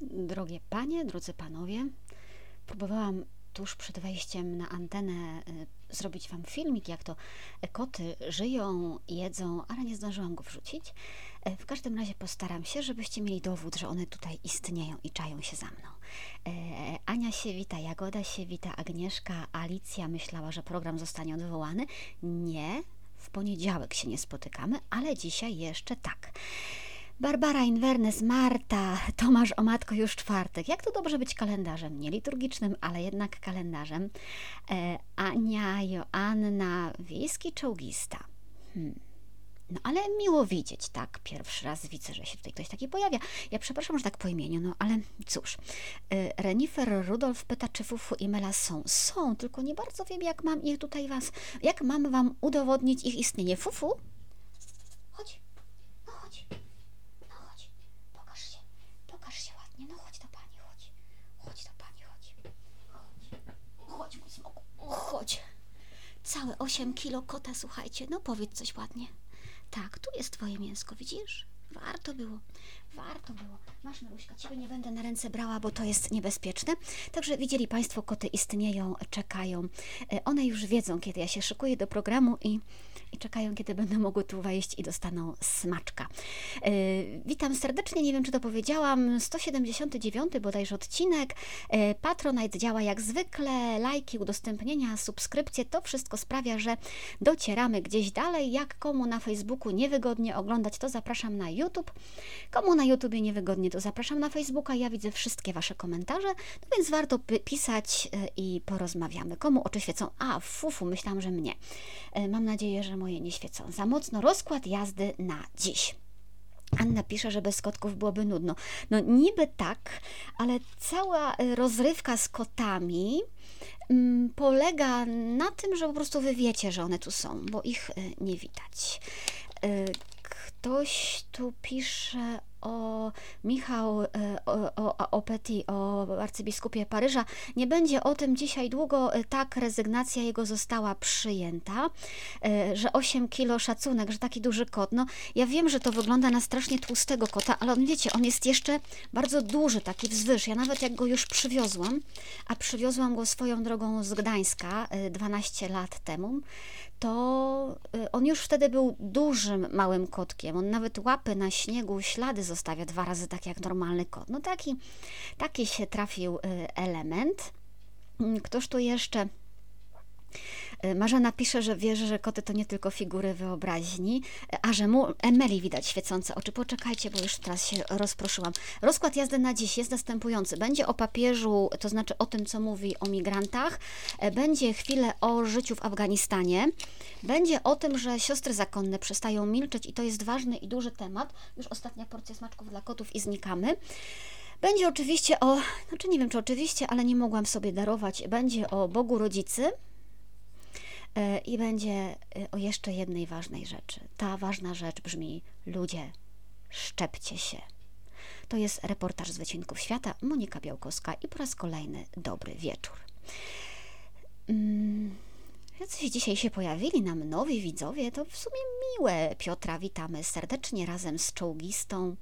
Drogie panie, drodzy panowie, próbowałam tuż przed wejściem na antenę y, zrobić wam filmik, jak to koty żyją, jedzą, ale nie zdążyłam go wrzucić. E, w każdym razie postaram się, żebyście mieli dowód, że one tutaj istnieją i czają się za mną. E, Ania się wita, Jagoda się wita, Agnieszka, Alicja myślała, że program zostanie odwołany. Nie, w poniedziałek się nie spotykamy, ale dzisiaj jeszcze tak. Barbara Invernes, Marta, Tomasz o matko już czwartek. Jak to dobrze być kalendarzem, nie liturgicznym, ale jednak kalendarzem. E, Ania, Joanna, wiejski czołgista. Hmm. No ale miło widzieć, tak? Pierwszy raz widzę, że się tutaj ktoś taki pojawia. Ja przepraszam, że tak po imieniu, no ale cóż. E, Renifer Rudolf pyta, czy Fufu i Mela są. Są, tylko nie bardzo wiem, jak mam ich tutaj was, jak mam wam udowodnić ich istnienie. Fufu? Chodź, no chodź. No chodź, pokaż się, pokaż się ładnie, no chodź do pani, chodź, chodź do pani, chodź, chodź, chodź mój smoku, chodź. Całe 8 kilo kota, słuchajcie, no powiedz coś ładnie. Tak, tu jest twoje mięsko, widzisz? Warto było, warto było. Masz, Maruśka, ciebie nie będę na ręce brała, bo to jest niebezpieczne. Także widzieli Państwo, koty istnieją, czekają. E, One już wiedzą, kiedy ja się szykuję do programu i, i czekają, kiedy będę mogły tu wejść i dostaną smaczka. E, Witam serdecznie, nie wiem, czy to powiedziałam, 179 bodajże odcinek. E, Patronite działa jak zwykle, lajki, udostępnienia, subskrypcje, to wszystko sprawia, że docieramy gdzieś dalej. Jak komu na Facebooku niewygodnie oglądać, to zapraszam na YouTube. Komu na YouTubie niewygodnie, to zapraszam na Facebooka. Ja widzę wszystkie Wasze komentarze, no więc warto pi- pisać e, i porozmawiamy. Komu oczy świecą? A, fufu, myślałam, że mnie. E, Mam nadzieję, że moje nie świecą. Za mocno rozkład jazdy na dziś. Anna pisze, że bez kotków byłoby nudno. No niby tak, ale cała e, rozrywka z kotami mm, polega na tym, że po prostu wy wiecie, że one tu są, bo ich nie widać. Ktoś tu pisze o Michał, e, o, o, o Petit, o arcybiskupie Paryża. Nie będzie o tym dzisiaj długo. E, Tak, rezygnacja jego została przyjęta, e, że 8 kilo szacunek, że taki duży kot. No, ja wiem, że to wygląda na strasznie tłustego kota, ale on, wiecie, on jest jeszcze bardzo duży, taki wzwyż. Ja nawet jak go już przywiozłam, a przywiozłam go swoją drogą z Gdańska e, 12 lat temu, to y, on już wtedy był dużym, małym kotkiem. On nawet łapy na śniegu, ślady zostawia dwa razy tak jak normalny kot. No taki, taki się trafił y, element. Mm, Ktoś tu jeszcze. Y, Marzena pisze, że wierzy, że koty to nie tylko figury wyobraźni, y, a że mu Emeli widać świecące oczy. Poczekajcie, bo już teraz się rozproszyłam. Rozkład jazdy na dziś jest następujący. Będzie o papieżu, to znaczy o tym, co mówi o migrantach. E, Będzie chwilę o życiu w Afganistanie. Będzie o tym, że siostry zakonne przestają milczeć i to jest ważny i duży temat. Już ostatnia porcja smaczków dla kotów i znikamy. Będzie oczywiście o, znaczy nie wiem czy oczywiście, ale nie mogłam sobie darować. Będzie o Bogu Rodzicy, E, I będzie e, o jeszcze jednej ważnej rzeczy. Ta ważna rzecz brzmi: ludzie, szczepcie się. To jest reportaż z wycinków świata, Monika Białkowska i po raz kolejny dobry wieczór. Mm, Jacyś dzisiaj się pojawili nam nowi widzowie, to w sumie miłe. Piotra witamy serdecznie razem z czołgistą.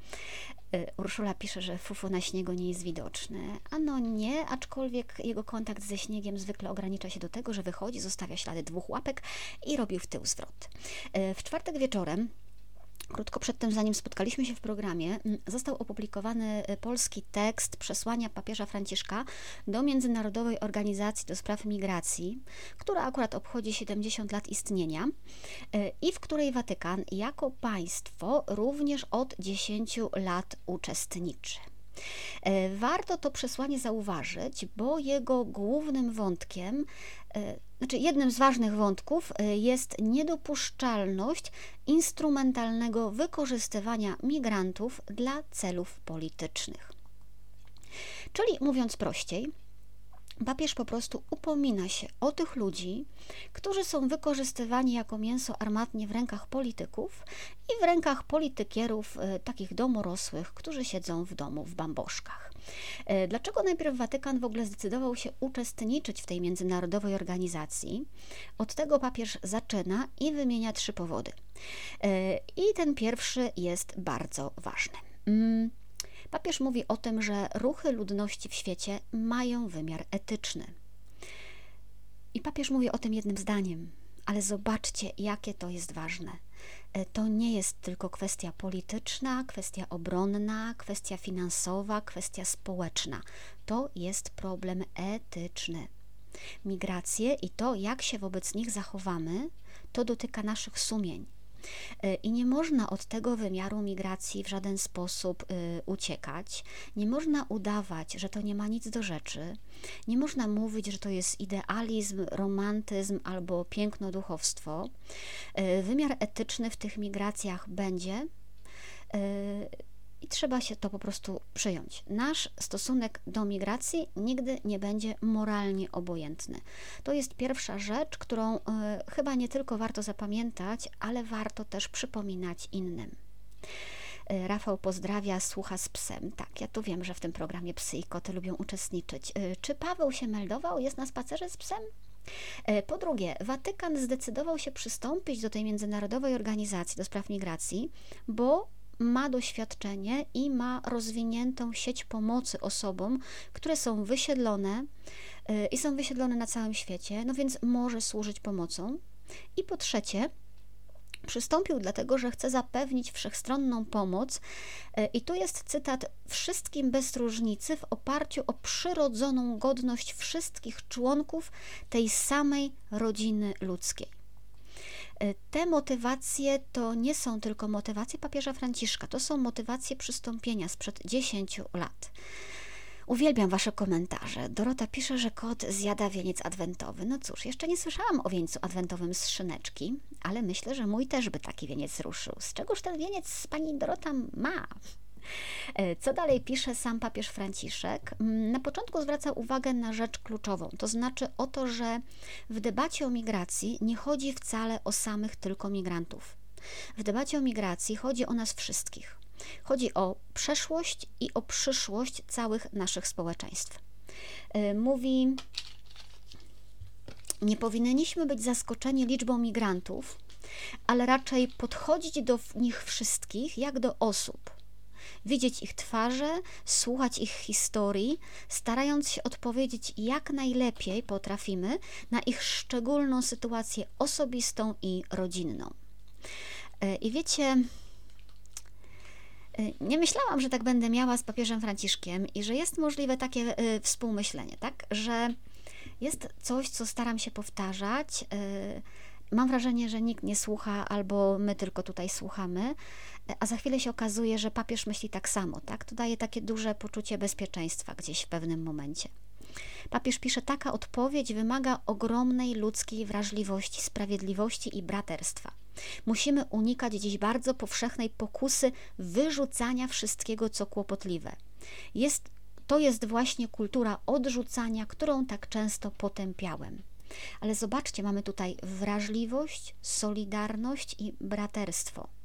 Y, Urszula pisze, że fufu na śniegu nie jest widoczny. Ano nie, aczkolwiek jego kontakt ze śniegiem zwykle ogranicza się do tego, że wychodzi, zostawia ślady dwóch łapek i robi w tył zwrot. Y, W czwartek wieczorem Krótko przed tym, zanim spotkaliśmy się w programie, mm, został opublikowany y, polski tekst przesłania papieża Franciszka do Międzynarodowej Organizacji do Spraw Migracji, która akurat obchodzi 70 lat istnienia y, i w której Watykan jako państwo również od 10 lat uczestniczy. E, Warto to przesłanie zauważyć, bo jego głównym wątkiem, znaczy jednym z ważnych wątków e, jest niedopuszczalność instrumentalnego wykorzystywania migrantów dla celów politycznych. Czyli mówiąc prościej, papież po prostu upomina się o tych ludzi, którzy są wykorzystywani jako mięso armatnie w rękach polityków i w rękach politykierów e, takich domorosłych, którzy siedzą w domu w bamboszkach. E, Dlaczego najpierw Watykan w ogóle zdecydował się uczestniczyć w tej międzynarodowej organizacji? Od tego papież zaczyna i wymienia trzy powody. E, I ten pierwszy jest bardzo ważny. Papież mówi o tym, że ruchy ludności w świecie mają wymiar etyczny. I papież mówi o tym jednym zdaniem, ale zobaczcie, jakie to jest ważne. E, to nie jest tylko kwestia polityczna, kwestia obronna, kwestia finansowa, kwestia społeczna. To jest problem etyczny. Migracje i to, jak się wobec nich zachowamy, to dotyka naszych sumień. E, I nie można od tego wymiaru migracji w żaden sposób y, uciekać. Nie można udawać, że to nie ma nic do rzeczy. Nie można mówić, że to jest idealizm, romantyzm albo piękno duchowstwo. Y, wymiar etyczny w tych migracjach będzie. I trzeba się to po prostu przyjąć. Nasz stosunek do migracji nigdy nie będzie moralnie obojętny. To jest pierwsza rzecz, którą y, chyba nie tylko warto zapamiętać, ale warto też przypominać innym. Y, Rafał pozdrawia, słucha z psem. Tak, ja tu wiem, że w tym programie psy i koty lubią uczestniczyć. Y, czy Paweł się meldował? Jest na spacerze z psem? Po drugie, Watykan zdecydował się przystąpić do tej międzynarodowej organizacji do spraw migracji, bo ma doświadczenie i ma rozwiniętą sieć pomocy osobom, które są wysiedlone y, i są wysiedlone na całym świecie, no więc może służyć pomocą. I po trzecie, przystąpił dlatego, że chce zapewnić wszechstronną pomoc. Y, I tu jest cytat: Wszystkim bez różnicy w oparciu o przyrodzoną godność wszystkich członków tej samej rodziny ludzkiej. E, te motywacje to nie są tylko motywacje papieża Franciszka, to są motywacje przystąpienia sprzed 10 lat. Uwielbiam Wasze komentarze. Dorota pisze, że kot zjada wieniec adwentowy. No cóż, jeszcze nie słyszałam o wieńcu adwentowym z szyneczki, ale myślę, że mój też by taki wieniec ruszył. Z czegoż ten wieniec pani Dorota ma? E, co dalej pisze sam papież Franciszek? Mm, na początku zwraca uwagę na rzecz kluczową, to znaczy o to, że w debacie o migracji nie chodzi wcale o samych tylko migrantów. W debacie o migracji chodzi o nas wszystkich. Chodzi o przeszłość i o przyszłość całych naszych społeczeństw. E, mówi, nie powinniśmy być zaskoczeni liczbą migrantów, ale raczej podchodzić do nich wszystkich jak do osób widzieć ich twarze, słuchać ich historii, starając się odpowiedzieć jak najlepiej potrafimy na ich szczególną sytuację osobistą i rodzinną. E, I wiecie, e, nie myślałam, że tak będę miała z papieżem Franciszkiem i że jest możliwe takie e, współmyślenie, tak? Że jest coś, co staram się powtarzać. Mam wrażenie, że nikt nie słucha, albo my tylko tutaj słuchamy, a za chwilę się okazuje, że papież myśli tak samo, tak? To daje takie duże poczucie bezpieczeństwa gdzieś w pewnym momencie. Papież pisze, taka odpowiedź wymaga ogromnej ludzkiej wrażliwości, sprawiedliwości i braterstwa. Musimy unikać dziś bardzo powszechnej pokusy wyrzucania wszystkiego, co kłopotliwe. Jest, to jest właśnie kultura odrzucania, którą tak często potępiałem. Ale zobaczcie, mamy tutaj wrażliwość, solidarność i braterstwo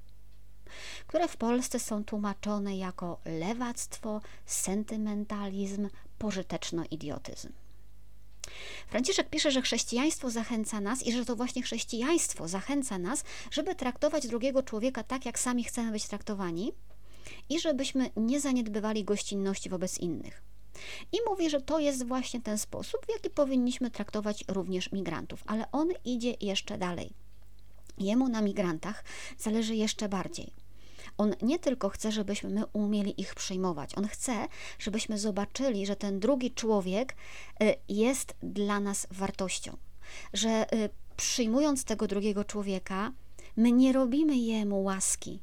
które w Polsce są tłumaczone jako lewactwo, sentymentalizm, pożyteczno-idiotyzm. Franciszek pisze, że chrześcijaństwo zachęca nas i że to właśnie chrześcijaństwo zachęca nas, żeby traktować drugiego człowieka tak, jak sami chcemy być traktowani i żebyśmy nie zaniedbywali gościnności wobec innych. I mówi, że to jest właśnie ten sposób, w jaki powinniśmy traktować również migrantów, ale on idzie jeszcze dalej. Jemu na migrantach zależy jeszcze bardziej. On nie tylko chce, żebyśmy my umieli ich przyjmować, on chce, żebyśmy zobaczyli, że ten drugi człowiek y, jest dla nas wartością, że y, przyjmując tego drugiego człowieka, my nie robimy jemu łaski,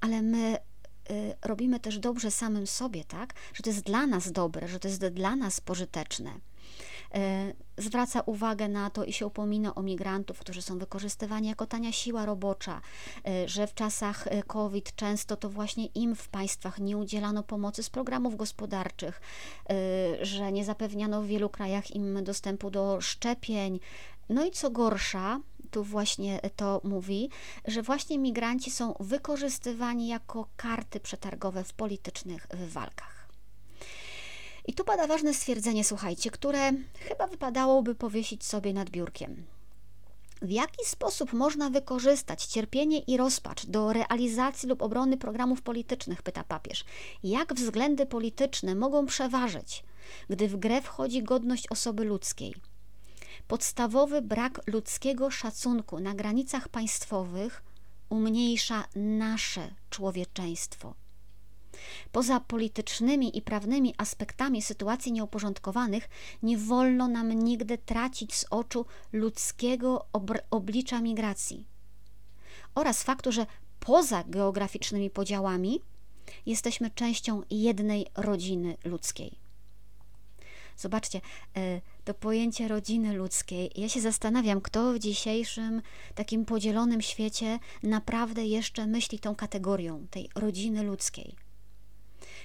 ale my y, robimy też dobrze samym sobie, tak? Że to jest dla nas dobre, że to jest dla nas pożyteczne. E, zwraca uwagę na to i się upomina o migrantów, którzy są wykorzystywani jako tania siła robocza, e, że w czasach e, COVID często to właśnie im w państwach nie udzielano pomocy z programów gospodarczych, że nie zapewniano w wielu krajach im dostępu do szczepień. No i co gorsza, tu właśnie to mówi, że właśnie migranci są wykorzystywani jako karty przetargowe w politycznych walkach. I tu pada ważne stwierdzenie, słuchajcie, które chyba wypadałoby powiesić sobie nad biurkiem. W jaki sposób można wykorzystać cierpienie i rozpacz do realizacji lub obrony programów politycznych, pyta papież. Jak względy polityczne mogą przeważyć, gdy w grę wchodzi godność osoby ludzkiej? Podstawowy brak ludzkiego szacunku na granicach państwowych umniejsza nasze człowieczeństwo. Poza politycznymi i prawnymi aspektami sytuacji nieuporządkowanych, nie wolno nam nigdy tracić z oczu ludzkiego oblicza migracji oraz faktu, że poza geograficznymi podziałami jesteśmy częścią jednej rodziny ludzkiej. Zobaczcie, e, to pojęcie rodziny ludzkiej. Ja się zastanawiam, kto w dzisiejszym takim podzielonym świecie naprawdę jeszcze myśli tą kategorią tej rodziny ludzkiej.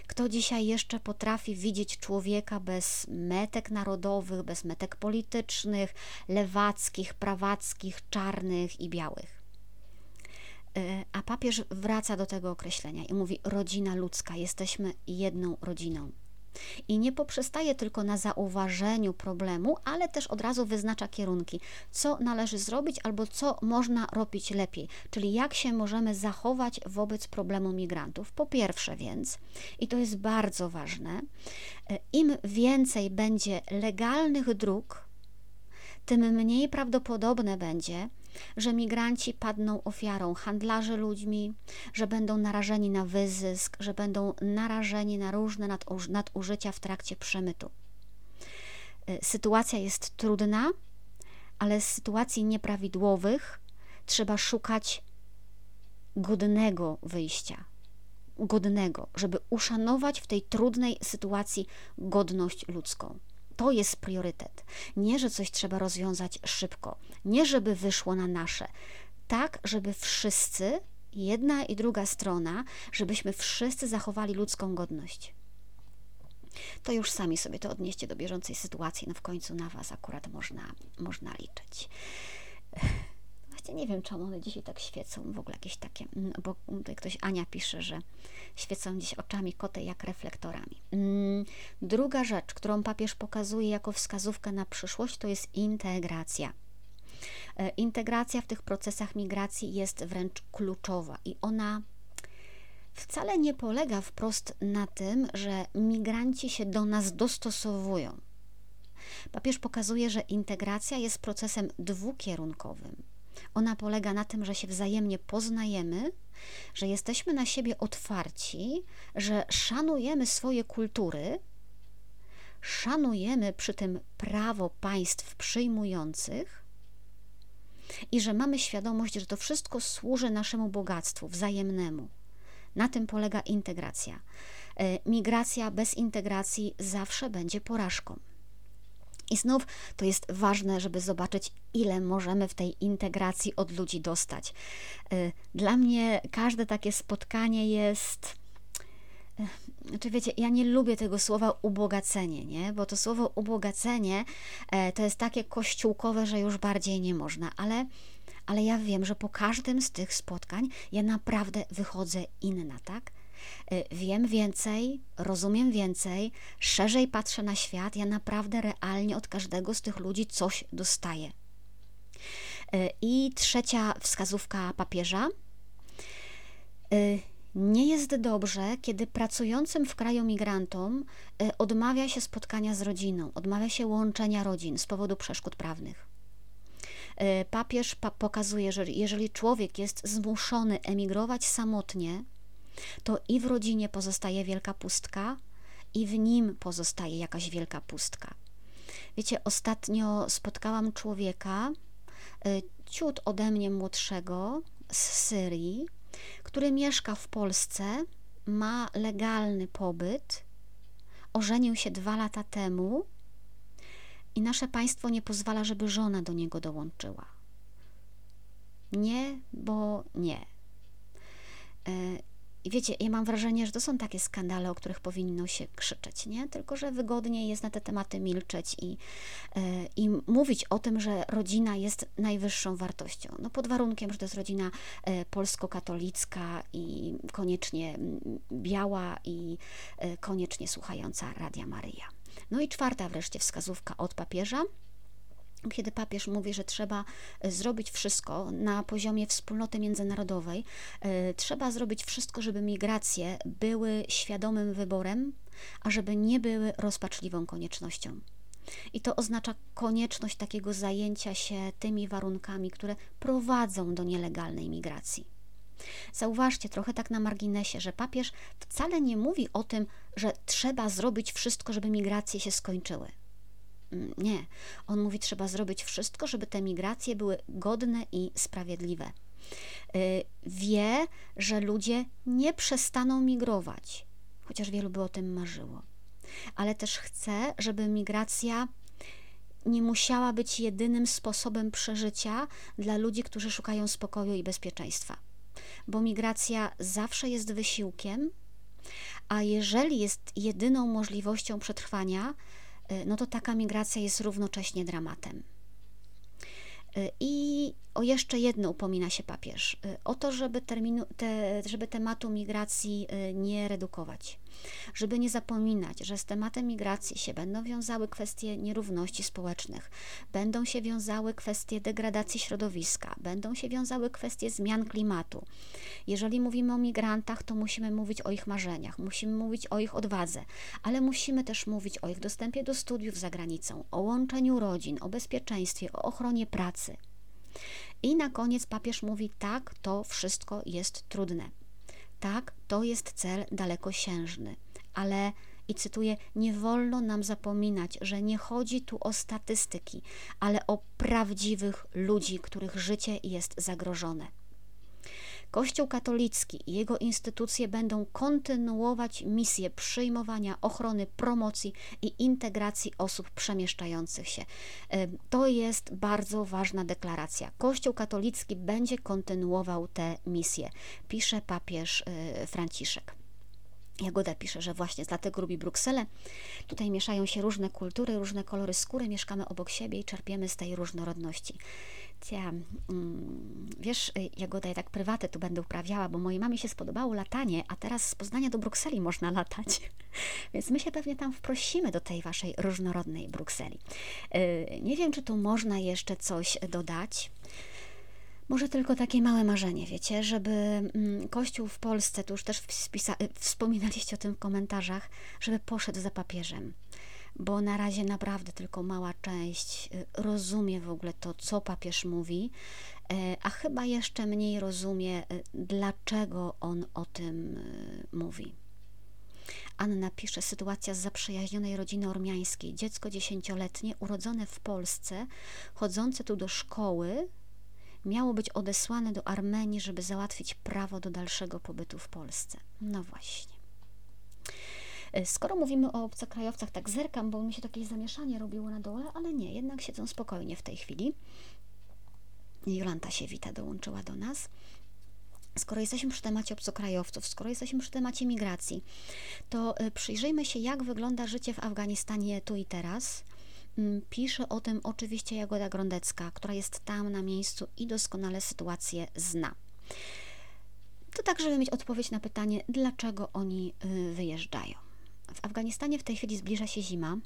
Kto dzisiaj jeszcze potrafi widzieć człowieka bez metek narodowych, bez metek politycznych, lewackich, prawackich, czarnych i białych? E, a papież wraca do tego określenia i mówi: rodzina ludzka, jesteśmy jedną rodziną i nie poprzestaje tylko na zauważeniu problemu, ale też od razu wyznacza kierunki, co należy zrobić albo co można robić lepiej, czyli jak się możemy zachować wobec problemu migrantów. Po pierwsze, więc, i to jest bardzo ważne, e, im więcej będzie legalnych dróg, tym mniej prawdopodobne będzie, że migranci padną ofiarą handlarzy ludźmi, że będą narażeni na wyzysk, że będą narażeni na różne nadużycia w trakcie przemytu. Y, sytuacja jest trudna, ale z sytuacji nieprawidłowych trzeba szukać godnego wyjścia. Godnego, żeby uszanować w tej trudnej sytuacji godność ludzką. To jest priorytet. Nie, że coś trzeba rozwiązać szybko, nie, żeby wyszło na nasze. Tak, żeby wszyscy, jedna i druga strona, żebyśmy wszyscy zachowali ludzką godność. To już sami sobie to odnieście do bieżącej sytuacji. No w końcu na Was akurat można, można liczyć nie wiem, czemu one dzisiaj tak świecą, w ogóle jakieś takie, mm, bo tutaj ktoś, Ania pisze, że świecą dziś oczami koty jak reflektorami. Mm, druga rzecz, którą papież pokazuje jako wskazówkę na przyszłość, to jest integracja. E, integracja w tych procesach migracji jest wręcz kluczowa i ona wcale nie polega wprost na tym, że migranci się do nas dostosowują. Papież pokazuje, że integracja jest procesem dwukierunkowym. Ona polega na tym, że się wzajemnie poznajemy, że jesteśmy na siebie otwarci, że szanujemy swoje kultury, szanujemy przy tym prawo państw przyjmujących i że mamy świadomość, że to wszystko służy naszemu bogactwu wzajemnemu. Na tym polega integracja. E, migracja bez integracji zawsze będzie porażką. I znów to jest ważne, żeby zobaczyć, ile możemy w tej integracji od ludzi dostać. Y, dla mnie każde takie spotkanie jest. Znaczy, wiecie, ja nie lubię tego słowa ubogacenie, nie? Bo to słowo ubogacenie e, to jest takie kościółkowe, że już bardziej nie można, ale, ale ja wiem, że po każdym z tych spotkań ja naprawdę wychodzę inna, tak? Y, wiem więcej, rozumiem więcej, szerzej patrzę na świat, ja naprawdę realnie od każdego z tych ludzi coś dostaję. Y, I trzecia wskazówka papieża. Y, nie jest dobrze, kiedy pracującym w kraju migrantom odmawia się spotkania z rodziną, odmawia się łączenia rodzin z powodu przeszkód prawnych. Papież pokazuje, że jeżeli człowiek jest zmuszony emigrować samotnie, to i w rodzinie pozostaje wielka pustka, i w nim pozostaje jakaś wielka pustka. Wiecie, ostatnio spotkałam człowieka, y, ciut ode mnie młodszego z Syrii, który mieszka w Polsce, ma legalny pobyt, ożenił się dwa lata temu i nasze państwo nie pozwala, żeby żona do niego dołączyła. Nie, bo nie. I wiecie, ja mam wrażenie, że to są takie skandale, o których powinno się krzyczeć, nie? Tylko, że wygodniej jest na te tematy milczeć i, yy, i mówić o tym, że rodzina jest najwyższą wartością. No pod warunkiem, że to jest rodzina yy, polsko-katolicka i koniecznie biała i yy, koniecznie słuchająca Radia Maryja. No i czwarta wreszcie wskazówka od papieża. Kiedy papież mówi, że trzeba e, zrobić wszystko na poziomie wspólnoty międzynarodowej, e, trzeba zrobić wszystko, żeby migracje były świadomym wyborem, a żeby nie były rozpaczliwą koniecznością. I to oznacza konieczność takiego zajęcia się tymi warunkami, które prowadzą do nielegalnej migracji. Zauważcie trochę tak na marginesie, że papież wcale nie mówi o tym, że trzeba zrobić wszystko, żeby migracje się skończyły. Mm, nie, on mówi, trzeba zrobić wszystko, żeby te migracje były godne i sprawiedliwe. Y, wie, że ludzie nie przestaną migrować, chociaż wielu by o tym marzyło. Ale też chce, żeby migracja nie musiała być jedynym sposobem przeżycia dla ludzi, którzy szukają spokoju i bezpieczeństwa. Bo migracja zawsze jest wysiłkiem, a jeżeli jest jedyną możliwością przetrwania, no to taka migracja jest równocześnie dramatem. Y, I o jeszcze jedno upomina się papież, y, o to, żeby, terminu, te, żeby tematu migracji nie redukować żeby nie zapominać, że z tematem migracji się będą wiązały kwestie nierówności społecznych, będą się wiązały kwestie degradacji środowiska, będą się wiązały kwestie zmian klimatu. Jeżeli mówimy o migrantach, to musimy mówić o ich marzeniach, musimy mówić o ich odwadze, ale musimy też mówić o ich dostępie do studiów za granicą, o łączeniu rodzin, o bezpieczeństwie, o ochronie pracy. I na koniec papież mówi: tak, to wszystko jest trudne. Tak, to jest cel dalekosiężny, ale i cytuję: Nie wolno nam zapominać, że nie chodzi tu o statystyki, ale o prawdziwych ludzi, których życie jest zagrożone. Kościół katolicki i jego instytucje będą kontynuować misję przyjmowania, ochrony, promocji i integracji osób przemieszczających się. To jest bardzo ważna deklaracja. Kościół katolicki będzie kontynuował tę misję, pisze papież e, Franciszek. Jagoda pisze, że właśnie dlatego lubi Brukselę. Tutaj mieszają się różne kultury, różne kolory skóry, mieszkamy obok siebie i czerpiemy z tej różnorodności. Cia, mm, wiesz, y, Jagoda, ja tak prywatę tu będę uprawiała, bo mojej mamie się spodobało latanie, a teraz z Poznania do Brukseli można latać. Więc my się pewnie tam wprosimy do tej waszej różnorodnej Brukseli. Y, nie wiem, czy tu można jeszcze coś dodać. Może tylko takie małe marzenie, wiecie, żeby mm, Kościół w Polsce, tu już też y, wspominaliście o tym w komentarzach, żeby poszedł za papieżem bo na razie naprawdę tylko mała część y, rozumie w ogóle to, co papież mówi, e, a chyba jeszcze mniej rozumie, y, dlaczego on o tym mówi. Anna pisze, sytuacja z zaprzyjaźnionej rodziny ormiańskiej. Dziecko dziesięcioletnie, urodzone w Polsce, chodzące tu do szkoły, miało być odesłane do Armenii, żeby załatwić prawo do dalszego pobytu w Polsce. No właśnie. E, skoro mówimy o obcokrajowcach, tak zerkam, bo mi się takie zamieszanie robiło na dole, ale nie, jednak siedzą spokojnie w tej chwili. Jolanta się wita, dołączyła do nas. Skoro jesteśmy przy temacie obcokrajowców, skoro jesteśmy przy temacie migracji, to e, przyjrzyjmy się, jak wygląda życie w Afganistanie tu i teraz. Mm, pisze o tym oczywiście Jagoda Grondecka, która jest tam na miejscu i doskonale sytuację zna. To tak, żeby mieć odpowiedź na pytanie, dlaczego oni y, wyjeżdżają. W Afganistanie w tej chwili zbliża się zima.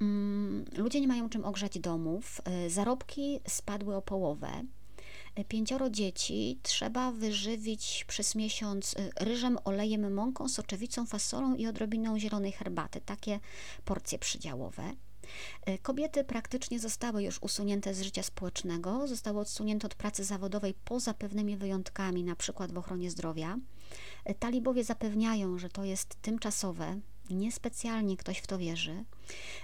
Mm, ludzie nie mają czym ogrzać domów, y, zarobki spadły o połowę. Y, pięcioro dzieci trzeba wyżywić przez miesiąc ryżem, olejem, mąką, soczewicą, fasolą i odrobiną zielonej herbaty. Takie porcje przydziałowe. Kobiety praktycznie zostały już usunięte z życia społecznego, zostały odsunięte od pracy zawodowej poza pewnymi wyjątkami, na przykład w ochronie zdrowia. Talibowie zapewniają, że to jest tymczasowe, niespecjalnie ktoś w to wierzy.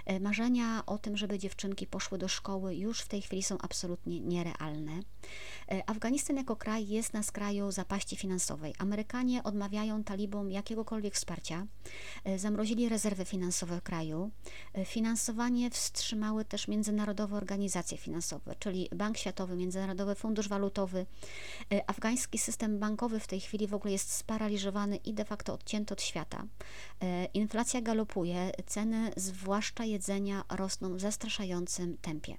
E, marzenia o tym, żeby dziewczynki poszły do szkoły, już w tej chwili są absolutnie nierealne. E, Afganistan jako kraj jest na skraju zapaści finansowej. Amerykanie odmawiają talibom jakiegokolwiek wsparcia, e, zamrozili rezerwy finansowe kraju. Finansowanie wstrzymały też międzynarodowe organizacje finansowe, czyli Bank Światowy, Międzynarodowy Fundusz Walutowy. Afgański system bankowy w tej chwili w ogóle jest sparaliżowany i de facto odcięty od świata. Inflacja galopuje, ceny zwłaszcza zwłaszcza jedzenia, rosną w zastraszającym tempie.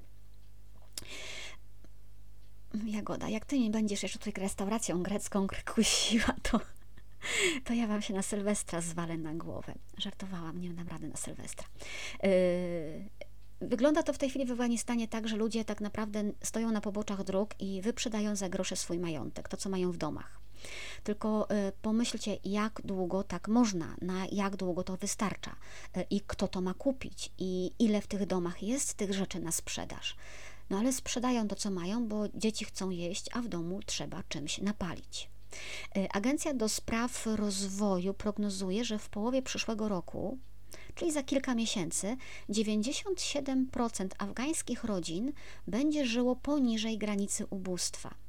Jagoda, jak ty nie będziesz jeszcze tutaj restauracją grecką kusiła, to, to ja wam się na Sylwestra zwalę na głowę. Żartowałam, nie dam rady na Sylwestra. Yy, Wygląda to w tej chwili w Afganistanie tak, że ludzie tak naprawdę stoją na poboczach dróg i wyprzedają za grosze swój majątek, to co mają w domach. Tylko y, pomyślcie, jak długo tak można, na jak długo to wystarcza y, i kto to ma kupić i ile w tych domach jest tych rzeczy na sprzedaż. No ale sprzedają to, co mają, bo dzieci chcą jeść, a w domu trzeba czymś napalić. Y, Agencja do Spraw Rozwoju prognozuje, że w połowie przyszłego roku, czyli za kilka miesięcy, 97% afgańskich rodzin będzie żyło poniżej granicy ubóstwa.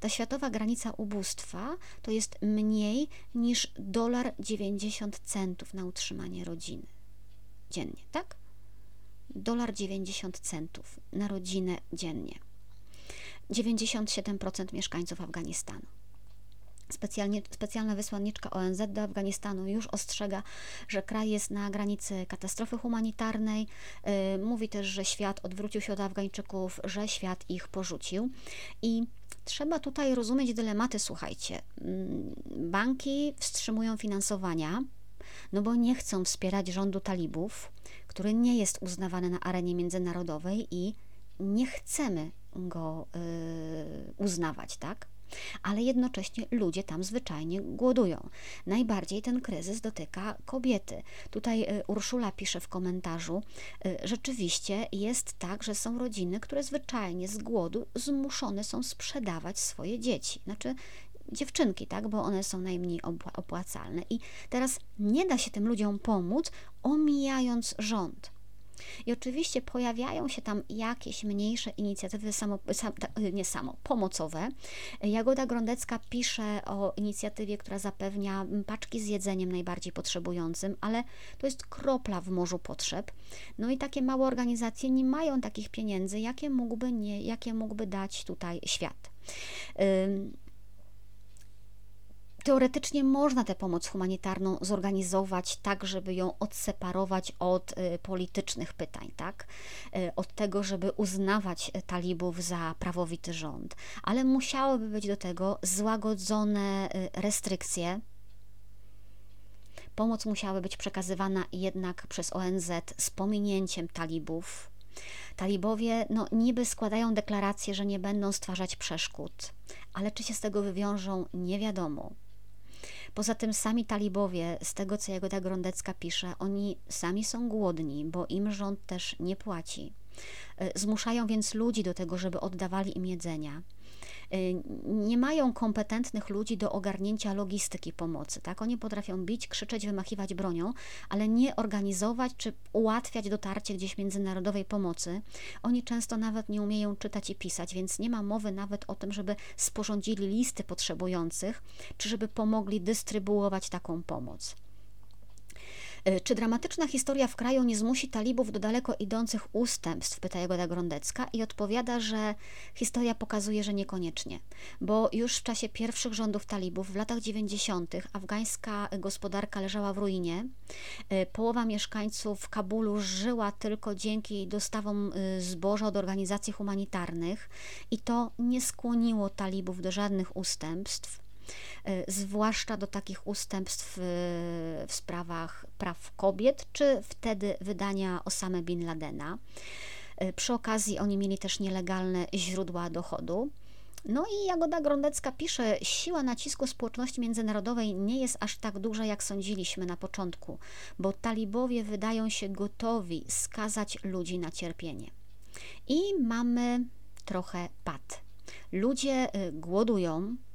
Ta światowa granica ubóstwa to jest mniej niż dolar 90 centów na utrzymanie rodziny dziennie, tak? Dolar 90 centów na rodzinę dziennie. 97% mieszkańców Afganistanu. Specjalnie, specjalna wysłanniczka ONZ do Afganistanu już ostrzega, że kraj jest na granicy katastrofy humanitarnej. Yy, mówi też, że świat odwrócił się od Afgańczyków, że świat ich porzucił. I trzeba tutaj rozumieć dylematy. Słuchajcie, mm, banki wstrzymują finansowania, no bo nie chcą wspierać rządu talibów, który nie jest uznawany na arenie międzynarodowej i nie chcemy go yy, uznawać, tak? Ale jednocześnie ludzie tam zwyczajnie głodują. Najbardziej ten kryzys dotyka kobiety. Tutaj y, Urszula pisze w komentarzu, y, rzeczywiście jest tak, że są rodziny, które zwyczajnie z głodu zmuszone są sprzedawać swoje dzieci. Znaczy, dziewczynki, tak, bo one są najmniej opłacalne. I teraz nie da się tym ludziom pomóc, omijając rząd. I oczywiście pojawiają się tam jakieś mniejsze inicjatywy samo, sam, nie samo, pomocowe. Jagoda Grondecka pisze o inicjatywie, która zapewnia paczki z jedzeniem najbardziej potrzebującym, ale to jest kropla w morzu potrzeb. No i takie małe organizacje nie mają takich pieniędzy, jakie mógłby, nie, jakie mógłby dać tutaj świat. Teoretycznie można tę pomoc humanitarną zorganizować tak, żeby ją odseparować od y, politycznych pytań, tak? Y, od tego, żeby uznawać talibów za prawowity rząd, ale musiałyby być do tego złagodzone y, restrykcje. Pomoc musiałaby być przekazywana jednak przez ONZ z pominięciem talibów. Talibowie no, niby składają deklarację, że nie będą stwarzać przeszkód, ale czy się z tego wywiążą, nie wiadomo. Poza tym sami talibowie, z tego co Jagoda Grondecka pisze, oni sami są głodni, bo im rząd też nie płaci. E, zmuszają więc ludzi do tego, żeby oddawali im jedzenia. Y, nie mają kompetentnych ludzi do ogarnięcia logistyki pomocy. Tak? Oni potrafią bić, krzyczeć, wymachiwać bronią, ale nie organizować czy ułatwiać dotarcie gdzieś międzynarodowej pomocy. Oni często nawet nie umieją czytać i pisać, więc nie ma mowy nawet o tym, żeby sporządzili listy potrzebujących, czy żeby pomogli dystrybuować taką pomoc. E, czy dramatyczna historia w kraju nie zmusi talibów do daleko idących ustępstw? Pyta Jagoda Grondecka i odpowiada, że historia pokazuje, że niekoniecznie, bo już w czasie pierwszych rządów talibów w latach 90. afgańska gospodarka leżała w ruinie. E, połowa mieszkańców Kabulu żyła tylko dzięki dostawom e, zboża od organizacji humanitarnych i to nie skłoniło talibów do żadnych ustępstw. E, zwłaszcza do takich ustępstw e, w sprawach praw kobiet, czy wtedy wydania Osamy Bin Ladena. E, przy okazji oni mieli też nielegalne źródła dochodu. No i Jagoda Grondecka pisze, siła nacisku społeczności międzynarodowej nie jest aż tak duża, jak sądziliśmy na początku, bo talibowie wydają się gotowi skazać ludzi na cierpienie. I mamy trochę pad. Ludzie głodują, Y,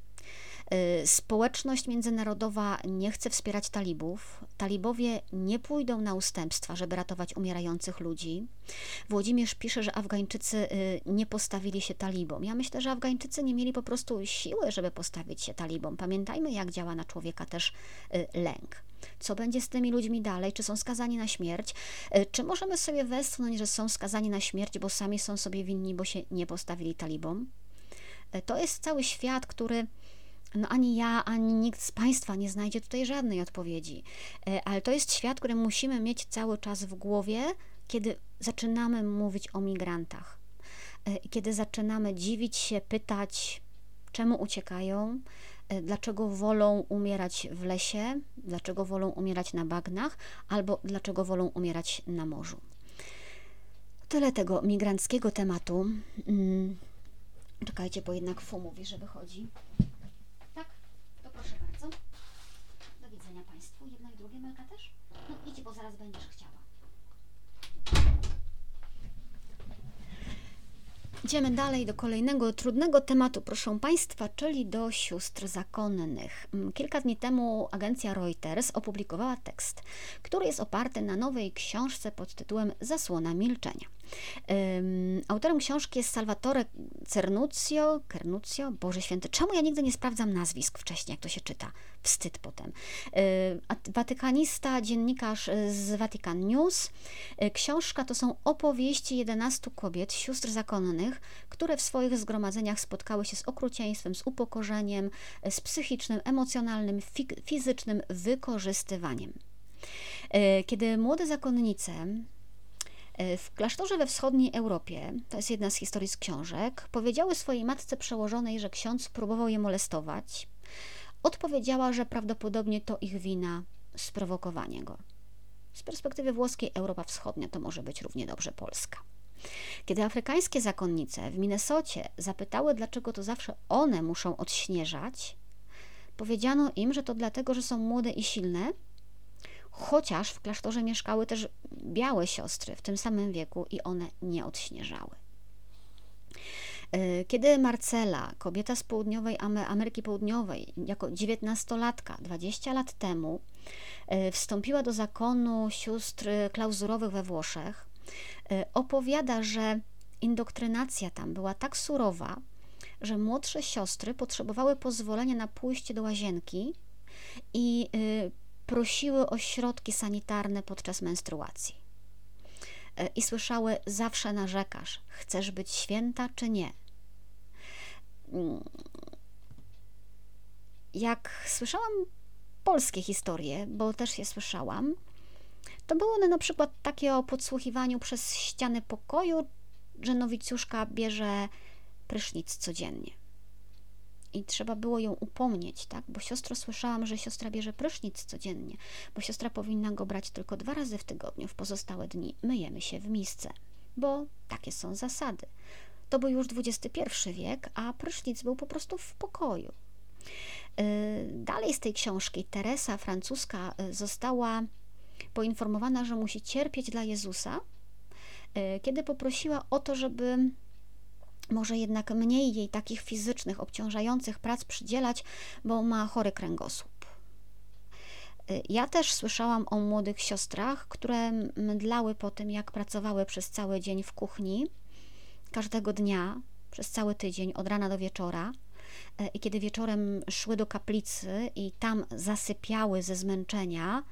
społeczność międzynarodowa nie chce wspierać talibów. Talibowie nie pójdą na ustępstwa, żeby ratować umierających ludzi. Włodzimierz pisze, że Afgańczycy y, nie postawili się talibom. Ja myślę, że Afgańczycy nie mieli po prostu siły, żeby postawić się talibom. Pamiętajmy, jak działa na człowieka też y, lęk. Co będzie z tymi ludźmi dalej? Czy są skazani na śmierć? Czy możemy sobie westchnąć, że są skazani na śmierć, bo sami są sobie winni, bo się nie postawili talibom? To jest cały świat, który no ani ja, ani nikt z Państwa nie znajdzie tutaj żadnej odpowiedzi. E, ale to jest świat, który musimy mieć cały czas w głowie, kiedy zaczynamy mówić o migrantach. E, kiedy zaczynamy dziwić się, pytać, czemu uciekają, e, dlaczego wolą umierać w lesie, dlaczego wolą umierać na bagnach, albo dlaczego wolą umierać na morzu. tyle tego migranckiego tematu. Mm, czekajcie, bo jednak fu mówi, że wychodzi. Tak? To proszę bardzo. Do widzenia Państwu. Jedno i drugie, Melka też? No idź, bo zaraz będziesz chciała. Idziemy dalej do kolejnego trudnego tematu, proszę Państwa, czyli do sióstr zakonnych. Mm, kilka dni temu agencja Reuters opublikowała tekst, który jest oparty na nowej książce pod tytułem Zasłona milczenia. Autorem książki jest Salvatore Cernuzio, Cernuzio, Boże Święty, czemu ja nigdy nie sprawdzam nazwisk wcześniej, jak to się czyta? Wstyd potem. Watykanista, dziennikarz z Vatican News. Um, książka to są opowieści 11 kobiet, sióstr zakonnych, które w swoich zgromadzeniach spotkały się z okrucieństwem, z upokorzeniem, z psychicznym, emocjonalnym, fizycznym wykorzystywaniem. Kiedy młode zakonnice E, w klasztorze we wschodniej Europie, to jest jedna z historii z książek, powiedziały swojej matce przełożonej, że ksiądz próbował je molestować. Odpowiedziała, że prawdopodobnie to ich wina sprowokowanie go. Z perspektywy włoskiej Europa Wschodnia to może być równie dobrze Polska. Kiedy afrykańskie zakonnice w Minnesocie zapytały, dlaczego to zawsze one muszą odśnieżać, powiedziano im, że to dlatego, że są młode i silne, chociaż w klasztorze mieszkały też białe siostry w tym samym wieku i one nie odśnieżały. E, kiedy Marcela, kobieta z południowej Ameryki Południowej, jako dziewiętnastolatka, 20 lat temu, e, wstąpiła do zakonu sióstr klauzurowych we Włoszech, e, opowiada, że indoktrynacja tam była tak surowa, że młodsze siostry potrzebowały pozwolenia na pójście do łazienki i prosiły o środki sanitarne podczas menstruacji. E, I słyszały: Zawsze narzekasz, chcesz być święta czy nie? Mm. Jak słyszałam polskie historie, bo też je słyszałam, to były one na przykład takie o podsłuchiwaniu przez ścianę pokoju, że nowicjuszka bierze prysznic codziennie i trzeba było ją upomnieć, tak? Bo siostro słyszałam, że siostra bierze prysznic codziennie, bo siostra powinna go brać tylko dwa razy w tygodniu, w pozostałe dni myjemy się w misce, bo takie są zasady. To był już XXI wiek, a prysznic był po prostu w pokoju. Y, dalej z tej książki Teresa francuska y, została poinformowana, że musi cierpieć dla Jezusa, y, kiedy poprosiła o to, żeby może jednak mniej jej takich fizycznych, obciążających prac przydzielać, bo ma chory kręgosłup. Y, ja też słyszałam o młodych siostrach, które mdlały po tym, jak pracowały przez cały dzień w kuchni, każdego dnia, przez cały tydzień, od rana do wieczora. Y, I kiedy wieczorem szły do kaplicy i tam zasypiały ze zmęczenia,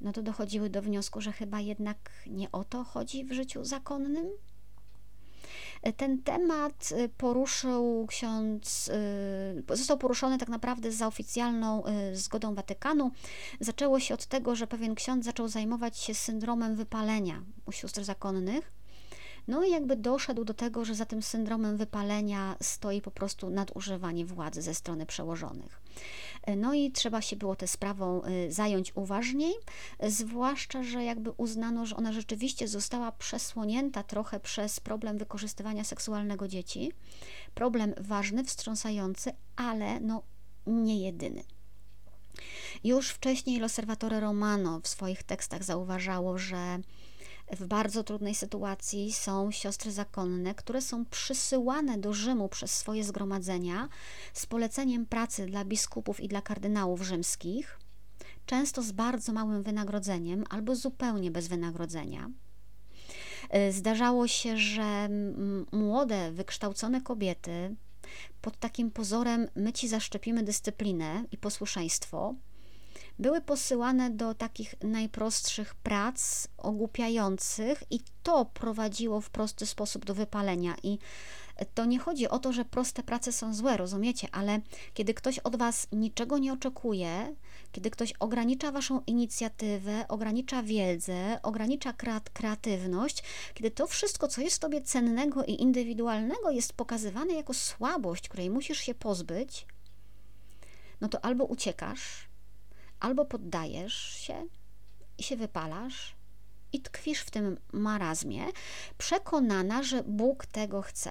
no to dochodziły do wniosku, że chyba jednak nie o to chodzi w życiu zakonnym, ten temat y, poruszył ksiądz, y, został poruszony tak naprawdę za oficjalną y, zgodą Watykanu. Zaczęło się od tego, że pewien ksiądz zaczął zajmować się syndromem wypalenia u sióstr zakonnych. No i jakby doszedł do tego, że za tym syndromem wypalenia stoi po prostu nadużywanie władzy ze strony przełożonych. No i trzeba się było tę sprawą y, zająć uważniej, zwłaszcza, że jakby uznano, że ona rzeczywiście została przesłonięta trochę przez problem wykorzystywania seksualnego dzieci. Problem ważny, wstrząsający, ale no nie jedyny. Już wcześniej L'Osservatore Romano w swoich tekstach zauważało, że w bardzo trudnej sytuacji są siostry zakonne, które są przysyłane do Rzymu przez swoje zgromadzenia z poleceniem pracy dla biskupów i dla kardynałów rzymskich, często z bardzo małym wynagrodzeniem albo zupełnie bez wynagrodzenia. E, zdarzało się, że młode, wykształcone kobiety pod takim pozorem my ci zaszczepimy dyscyplinę i posłuszeństwo, były posyłane do takich najprostszych prac, ogłupiających, i to prowadziło w prosty sposób do wypalenia. I to nie chodzi o to, że proste prace są złe, rozumiecie, ale kiedy ktoś od Was niczego nie oczekuje, kiedy ktoś ogranicza Waszą inicjatywę, ogranicza wiedzę, ogranicza kreatywność, kiedy to wszystko, co jest w Tobie cennego i indywidualnego, jest pokazywane jako słabość, której musisz się pozbyć, no to albo uciekasz, albo poddajesz się i się wypalasz i tkwisz w tym marazmie, przekonana, że Bóg tego chce.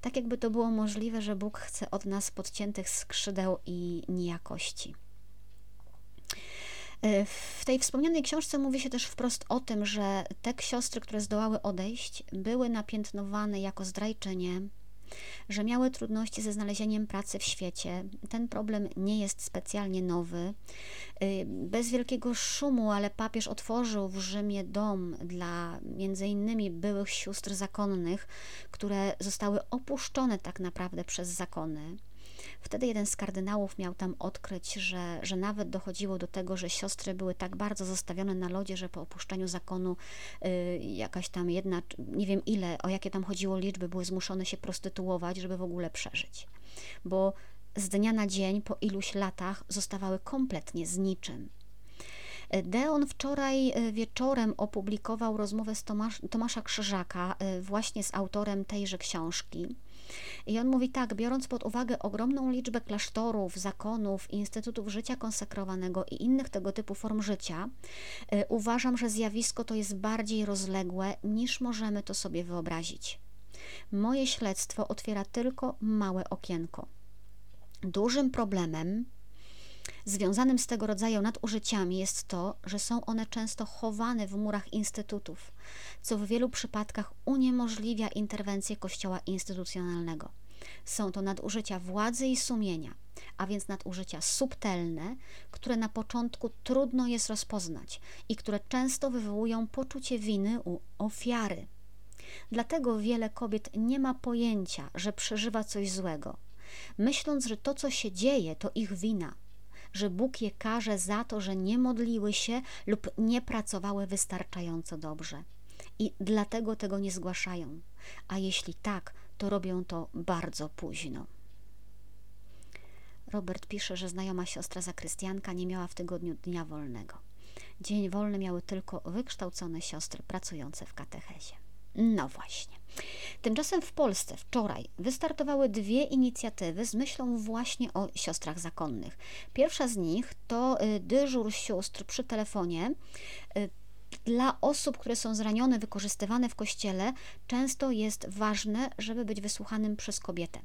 Tak jakby to było możliwe, że Bóg chce od nas podciętych skrzydeł i niejakości. E, w tej wspomnianej książce mówi się też wprost o tym, że te siostry, które zdołały odejść, były napiętnowane jako zdrajczynie, że miały trudności ze znalezieniem pracy w świecie. Ten problem nie jest specjalnie nowy. Y, bez wielkiego szumu, ale papież otworzył w Rzymie dom dla między innymi byłych sióstr zakonnych, które zostały opuszczone tak naprawdę przez zakony. Wtedy jeden z kardynałów miał tam odkryć, że, że nawet dochodziło do tego, że siostry były tak bardzo zostawione na lodzie, że po opuszczeniu zakonu y, jakaś tam jedna, nie wiem ile, o jakie tam chodziło liczby, były zmuszone się prostytuować, żeby w ogóle przeżyć. Bo z dnia na dzień, po iluś latach, zostawały kompletnie z niczym. Deon wczoraj y, wieczorem opublikował rozmowę z Tomasz, Tomasza Krzyżaka, y, właśnie z autorem tejże książki. I on mówi tak, biorąc pod uwagę ogromną liczbę klasztorów, zakonów, instytutów życia konsekrowanego i innych tego typu form życia, y, uważam, że zjawisko to jest bardziej rozległe niż możemy to sobie wyobrazić. Moje śledztwo otwiera tylko małe okienko. Dużym problemem związanym z tego rodzaju nadużyciami jest to, że są one często chowane w murach instytutów, co w wielu przypadkach uniemożliwia interwencję Kościoła instytucjonalnego. Są to nadużycia władzy i sumienia, a więc nadużycia subtelne, które na początku trudno jest rozpoznać i które często wywołują poczucie winy u ofiary. Dlatego wiele kobiet nie ma pojęcia, że przeżywa coś złego, myśląc, że to, co się dzieje, to ich wina, że Bóg je karze za to, że nie modliły się lub nie pracowały wystarczająco dobrze. I dlatego tego nie zgłaszają. A jeśli tak, to robią to bardzo późno. Robert pisze, że znajoma siostra zakrystianka nie miała w tygodniu dnia wolnego. Dzień wolny miały tylko wykształcone siostry pracujące w katechezie. No właśnie. Tymczasem w Polsce wczoraj wystartowały dwie inicjatywy z myślą właśnie o siostrach zakonnych. Pierwsza z nich to y, dyżur sióstr przy telefonie y, dla osób, które są zranione, wykorzystywane w kościele, często jest ważne, żeby być wysłuchanym przez kobietę.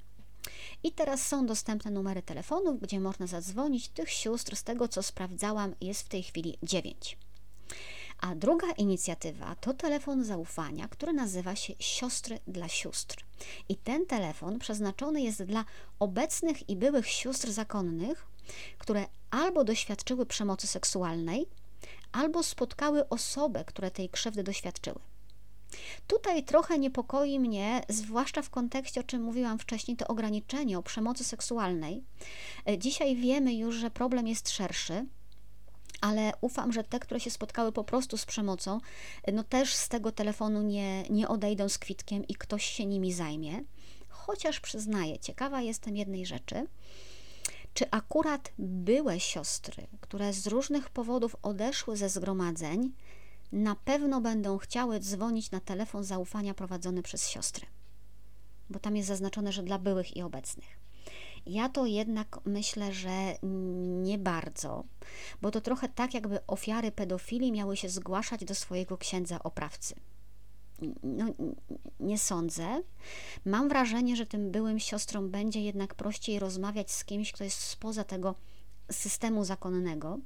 I teraz są dostępne numery telefonów, gdzie można zadzwonić. Tych sióstr, z tego co sprawdzałam, jest w tej chwili dziewięć. A druga inicjatywa to telefon zaufania, który nazywa się Siostry dla Sióstr. I ten telefon przeznaczony jest dla obecnych i byłych sióstr zakonnych, które albo doświadczyły przemocy seksualnej, albo spotkały osobę, które tej krzywdy doświadczyły. Tutaj trochę niepokoi mnie, zwłaszcza w kontekście, o czym mówiłam wcześniej, to ograniczenie o przemocy seksualnej. Dzisiaj wiemy już, że problem jest szerszy ale ufam, że te, które się spotkały po prostu z przemocą, no też z tego telefonu nie, nie odejdą z kwitkiem i ktoś się nimi zajmie. Chociaż przyznaję, ciekawa jestem jednej rzeczy. Czy akurat były siostry, które z różnych powodów odeszły ze zgromadzeń, na pewno będą chciały dzwonić na telefon zaufania prowadzony przez siostry? Bo tam jest zaznaczone, że dla byłych i obecnych. Ja to jednak myślę, że nie bardzo, bo to trochę tak, jakby ofiary pedofilii miały się zgłaszać do swojego księdza oprawcy. No, nie sądzę. Mam wrażenie, że tym byłym siostrom będzie jednak prościej rozmawiać z kimś, kto jest spoza tego systemu zakonnego,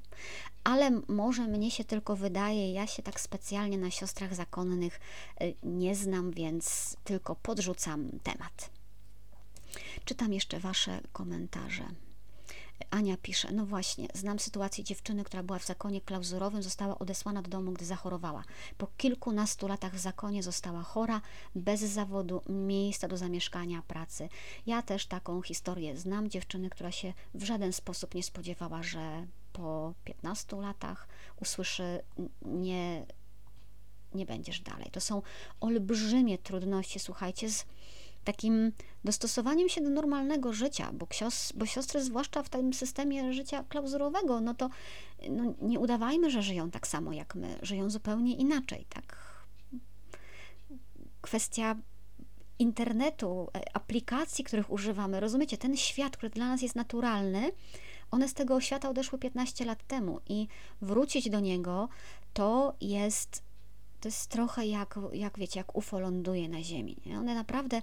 ale może mnie się tylko wydaje, ja się tak specjalnie na siostrach zakonnych y, nie znam, więc tylko podrzucam temat. Czytam jeszcze Wasze komentarze. Ania pisze, no właśnie, znam sytuację dziewczyny, która była w zakonie klauzurowym, została odesłana do domu, gdy zachorowała. Po kilkunastu latach w zakonie została chora, bez zawodu, miejsca do zamieszkania, pracy. Ja też taką historię znam, dziewczyny, która się w żaden sposób nie spodziewała, że po 15 latach usłyszy nie, nie będziesz dalej. To są olbrzymie trudności, słuchajcie, z takim dostosowaniem się do normalnego życia, bo, ksios, bo siostry, zwłaszcza w tym systemie życia klauzurowego, no to no, nie udawajmy, że żyją tak samo jak my, żyją zupełnie inaczej, tak. Kwestia internetu, e, aplikacji, których używamy, rozumiecie, ten świat, który dla nas jest naturalny, one z tego świata odeszły 15 lat temu i wrócić do niego to jest, to jest trochę jak, jak wiecie, jak UFO ląduje na Ziemi. Nie? One naprawdę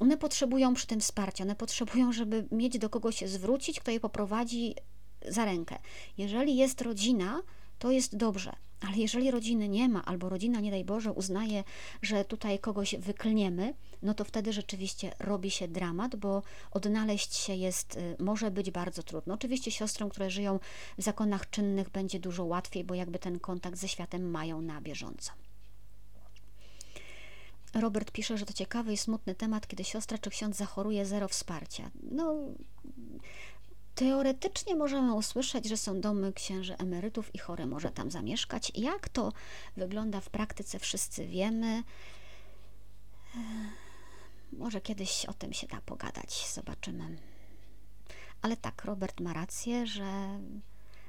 one potrzebują przy tym wsparcia, one potrzebują, żeby mieć do kogo się zwrócić, kto je poprowadzi za rękę. Jeżeli jest rodzina, to jest dobrze, ale jeżeli rodziny nie ma, albo rodzina, nie daj Boże, uznaje, że tutaj kogoś wyklniemy, no to wtedy rzeczywiście robi się dramat, bo odnaleźć się jest, y, może być bardzo trudno. Oczywiście siostrom, które żyją w zakonach czynnych, będzie dużo łatwiej, bo jakby ten kontakt ze światem mają na bieżąco. Robert pisze, że to ciekawy i smutny temat, kiedy siostra czy ksiądz zachoruje, zero wsparcia. No, teoretycznie możemy usłyszeć, że są domy księży emerytów i chory może tam zamieszkać. Jak to wygląda w praktyce, wszyscy wiemy. Może kiedyś o tym się da pogadać, zobaczymy. Ale tak, Robert ma rację, że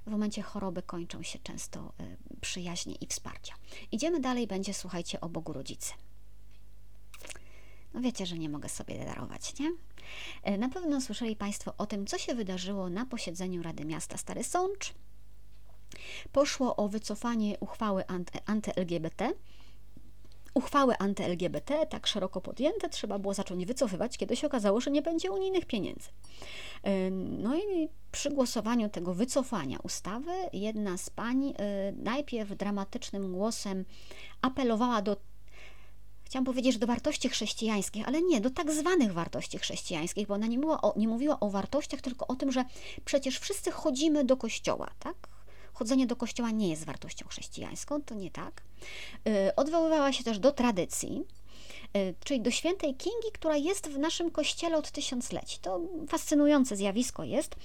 w momencie choroby kończą się często y, przyjaźnie i wsparcia. Idziemy dalej, będzie słuchajcie o Bogu Rodzicy. No wiecie, że nie mogę sobie darować, nie? E, na pewno słyszeli Państwo o tym, co się wydarzyło na posiedzeniu Rady Miasta Stary Sącz. Poszło o wycofanie uchwały anty-LGBT. Uchwały anty-LGBT, tak szeroko podjęte, trzeba było zacząć wycofywać, kiedy się okazało, że nie będzie unijnych pieniędzy. E, no i przy głosowaniu tego wycofania ustawy, jedna z pań e, najpierw dramatycznym głosem apelowała do chciałam powiedzieć, że do wartości chrześcijańskich, ale nie, do tak zwanych wartości chrześcijańskich, bo ona nie mówiła, o, nie mówiła o wartościach, tylko o tym, że przecież wszyscy chodzimy do kościoła, tak? Chodzenie do kościoła nie jest wartością chrześcijańską, to nie tak. Yy, odwoływała się też do tradycji, Y, czyli do świętej Kingi, która jest w naszym kościele od tysiącleci. To fascynujące zjawisko jest,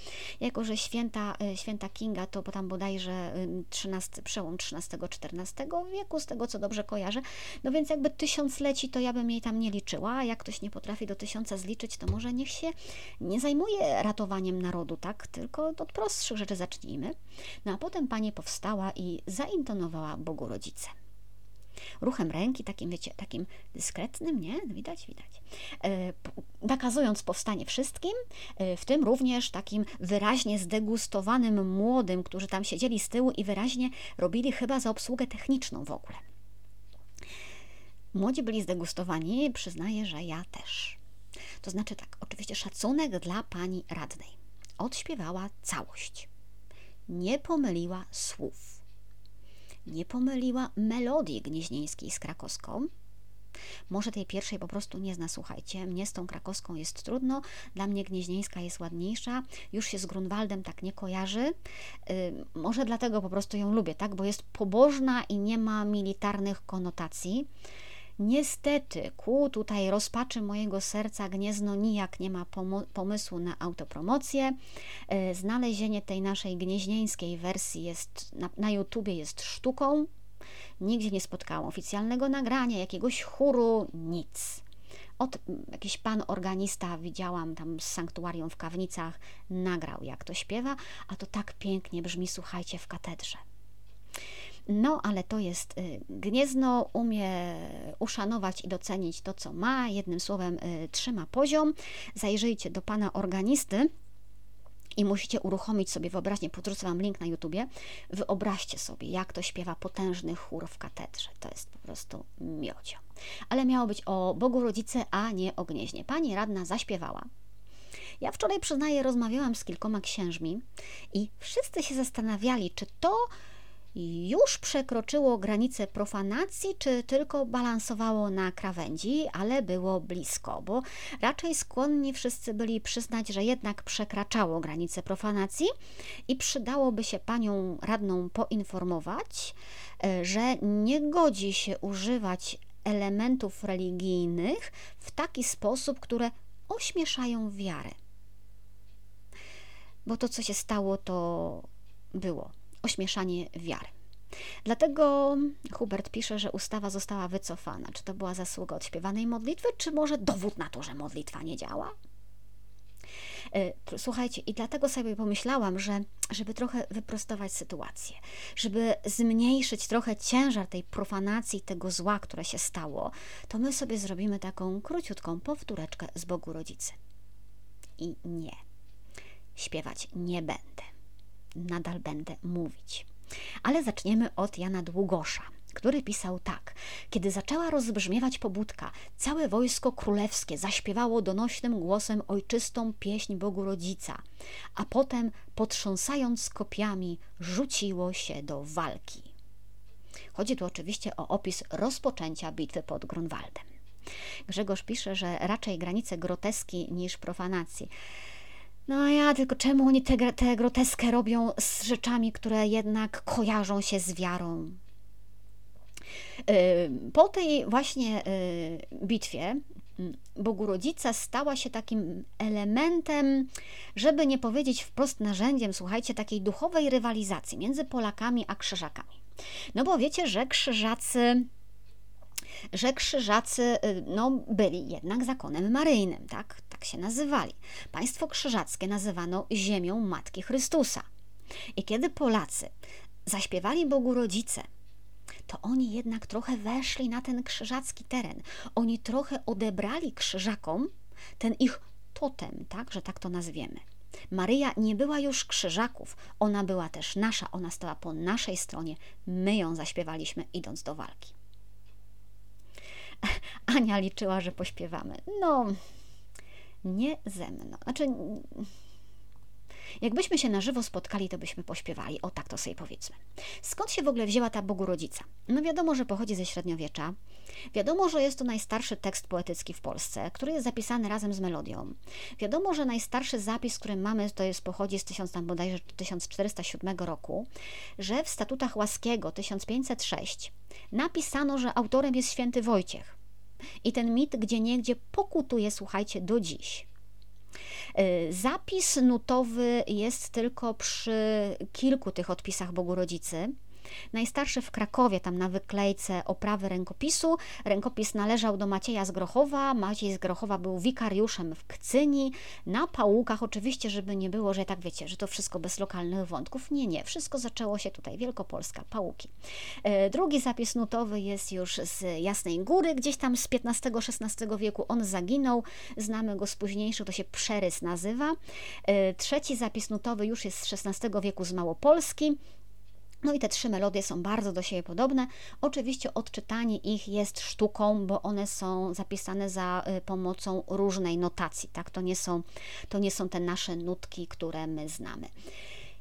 jako że święta, y, święta Kinga to tam bodajże 13, y, przełom XIII-XIV wieku, z tego co dobrze kojarzę, no więc jakby tysiącleci to ja bym jej tam nie liczyła, a jak ktoś nie potrafi do tysiąca zliczyć, to może niech się nie zajmuje ratowaniem narodu, tak, tylko od prostszych rzeczy zacznijmy. No a potem pani powstała i zaintonowała Bogu Rodzice ruchem ręki, takim, wiecie, takim dyskretnym, nie? Widać, widać. E, nakazując powstanie wszystkim, e, w tym również takim wyraźnie zdegustowanym młodym, którzy tam siedzieli z tyłu i wyraźnie robili chyba za obsługę techniczną w ogóle. Młodzi byli zdegustowani, przyznaję, że ja też. To znaczy tak, oczywiście szacunek dla pani radnej. Odśpiewała całość. Nie pomyliła słów nie pomyliła melodii gnieźnieńskiej z krakowską. Może tej pierwszej po prostu nie zna, słuchajcie. Mnie z tą krakowską jest trudno, dla mnie gnieźnieńska jest ładniejsza, już się z Grunwaldem tak nie kojarzy. Yy, może dlatego po prostu ją lubię, tak? Bo jest pobożna i nie ma militarnych konotacji. Niestety, ku tutaj rozpaczy mojego serca Gniezno nijak nie ma pomysłu na autopromocję. E, znalezienie tej naszej gnieźnieńskiej wersji jest na, na YouTubie jest sztuką. Nigdzie nie spotkałam oficjalnego nagrania, jakiegoś chóru, nic. Od jakiś pan organista widziałam tam z sanktuarium w Kawnicach, nagrał jak to śpiewa, a to tak pięknie brzmi, słuchajcie, w katedrze. No, ale to jest y, Gniezno, umie uszanować i docenić to, co ma. Jednym słowem, y, trzyma poziom. Zajrzyjcie do pana organisty i musicie uruchomić sobie wyobraźnię, podrzucę Wam link na YouTubie, wyobraźcie sobie, jak to śpiewa potężny chór w katedrze. To jest po prostu miodzio. Ale miało być o Bogu Rodzice, a nie o Gnieźnie. Pani radna zaśpiewała. Ja wczoraj, przyznaję, rozmawiałam z kilkoma księżmi i wszyscy się zastanawiali, czy to już przekroczyło granicę profanacji, czy tylko balansowało na krawędzi, ale było blisko, bo raczej skłonni wszyscy byli przyznać, że jednak przekraczało granicę profanacji i przydałoby się panią radną poinformować, e, że nie godzi się używać elementów religijnych w taki sposób, które ośmieszają wiarę. Bo to, co się stało, to było ośmieszanie wiary. Dlatego Hubert pisze, że ustawa została wycofana. Czy to była zasługa odśpiewanej modlitwy, czy może dowód na to, że modlitwa nie działa? E, słuchajcie, i dlatego sobie pomyślałam, że żeby trochę wyprostować sytuację, żeby zmniejszyć trochę ciężar tej profanacji, tego zła, które się stało, to my sobie zrobimy taką króciutką powtóreczkę z Bogu Rodzicy. I nie, śpiewać nie będę nadal będę mówić. Ale zaczniemy od Jana Długosza który pisał tak: Kiedy zaczęła rozbrzmiewać pobudka, całe wojsko królewskie zaśpiewało donośnym głosem ojczystą pieśń Bogu Rodzica, a potem, potrząsając kopiami, rzuciło się do walki. Chodzi tu oczywiście o opis rozpoczęcia bitwy pod Grunwaldem. Grzegorz pisze, że raczej granice groteski niż profanacji. No ja tylko czemu oni tę te groteskę robią z rzeczami, które jednak kojarzą się z wiarą? Po tej właśnie bitwie Bogu Rodzica stała się takim elementem, żeby nie powiedzieć wprost narzędziem, słuchajcie, takiej duchowej rywalizacji między Polakami a Krzyżakami. No bo wiecie, że Krzyżacy że krzyżacy no, byli jednak zakonem maryjnym, tak? Tak się nazywali. Państwo krzyżackie nazywano ziemią Matki Chrystusa. I kiedy Polacy zaśpiewali Bogu Rodzice, to oni jednak trochę weszli na ten krzyżacki teren. Oni trochę odebrali krzyżakom ten ich totem, tak, że tak to nazwiemy. Maryja nie była już krzyżaków, ona była też nasza, ona stała po naszej stronie, my ją zaśpiewaliśmy idąc do walki. Ania liczyła, że pośpiewamy. No, nie ze mną. Znaczy, Jakbyśmy się na żywo spotkali, to byśmy pośpiewali. O tak to sobie powiedzmy. Skąd się w ogóle wzięła ta Bogurodzica? No wiadomo, że pochodzi ze średniowiecza. Wiadomo, że jest to najstarszy tekst poetycki w Polsce, który jest zapisany razem z melodią. Wiadomo, że najstarszy zapis, który mamy, to jest pochodzi z 1000, tam bodajże 1407 roku, że w statutach Łaskiego 1506 napisano, że autorem jest święty Wojciech. I ten mit gdzie niegdzie pokutuje, słuchajcie, do dziś. Y, zapis nutowy jest tylko przy kilku tych odpisach Bogu Rodzicy. Najstarszy w Krakowie, tam na wyklejce oprawy rękopisu. Rękopis należał do Macieja z Grochowa. Maciej z Grochowa był wikariuszem w Kcyni. Na pałukach, oczywiście, żeby nie było, że tak wiecie, że to wszystko bez lokalnych wątków. Nie, nie. Wszystko zaczęło się tutaj. Wielkopolska, pałuki. E, drugi zapis nutowy jest już z Jasnej Góry, gdzieś tam z XV-XVI wieku. On zaginął. Znamy go z późniejszych, to się przerys nazywa. E, trzeci zapis nutowy już jest z XVI wieku z Małopolski. No i te trzy melodie są bardzo do siebie podobne. Oczywiście odczytanie ich jest sztuką, bo one są zapisane za y, pomocą różnej notacji, tak? To nie są, to nie są te nasze nutki, które my znamy.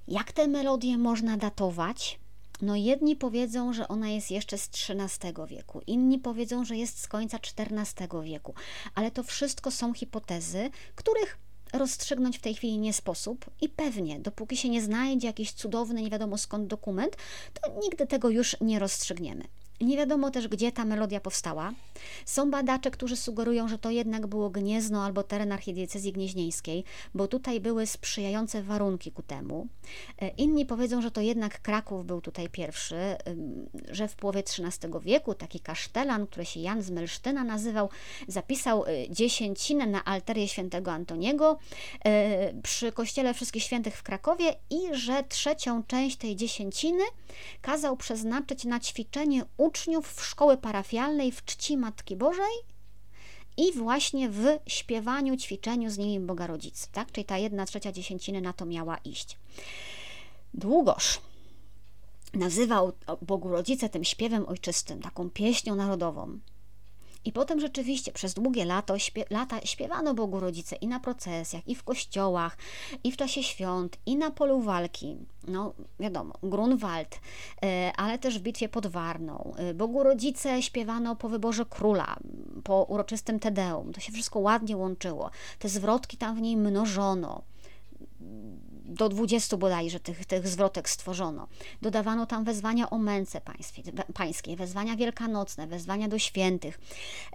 Jak te melodie można datować? No jedni powiedzą, że ona jest jeszcze z XIII wieku, inni powiedzą, że jest z końca XIV wieku, ale to wszystko są hipotezy, których rozstrzygnąć w tej chwili nie sposób i pewnie, dopóki się nie znajdzie jakiś cudowny, nie wiadomo skąd dokument, to nigdy tego już nie rozstrzygniemy. Nie wiadomo też, gdzie ta melodia powstała. Są badacze, którzy sugerują, że to jednak było Gniezno albo teren archidiecezji gnieźnieńskiej, bo tutaj były sprzyjające warunki ku temu. E, inni powiedzą, że to jednak Kraków był tutaj pierwszy, że w połowie XIII wieku taki kasztelan, który się Jan z Melsztyna nazywał, zapisał e, dziesięcinę na alterię świętego Antoniego e, przy kościele Wszystkich Świętych w Krakowie i że trzecią część tej dziesięciny kazał przeznaczyć na ćwiczenie uczniów w szkoły parafialnej w czci Matki Bożej i właśnie w śpiewaniu, ćwiczeniu z nimi Boga Rodzicy, tak? Czyli ta jedna trzecia dziesięciny na to miała iść. Długoż nazywał Bogu Rodzice tym śpiewem ojczystym, taką pieśnią narodową. I potem rzeczywiście przez długie lato, śpie, lata śpiewano Bogu Rodzice i na procesjach, i w kościołach, i w czasie świąt, i na polu walki. No wiadomo, Grunwald, e, ale też w bitwie pod Warną. E, Bogu Rodzice śpiewano po wyborze króla, po uroczystym Tedeum. To się wszystko ładnie łączyło. Te zwrotki tam w niej mnożono do 20 bodajże tych, tych zwrotek stworzono. Dodawano tam wezwania o męce państwie, pańskiej, wezwania wielkanocne, wezwania do świętych.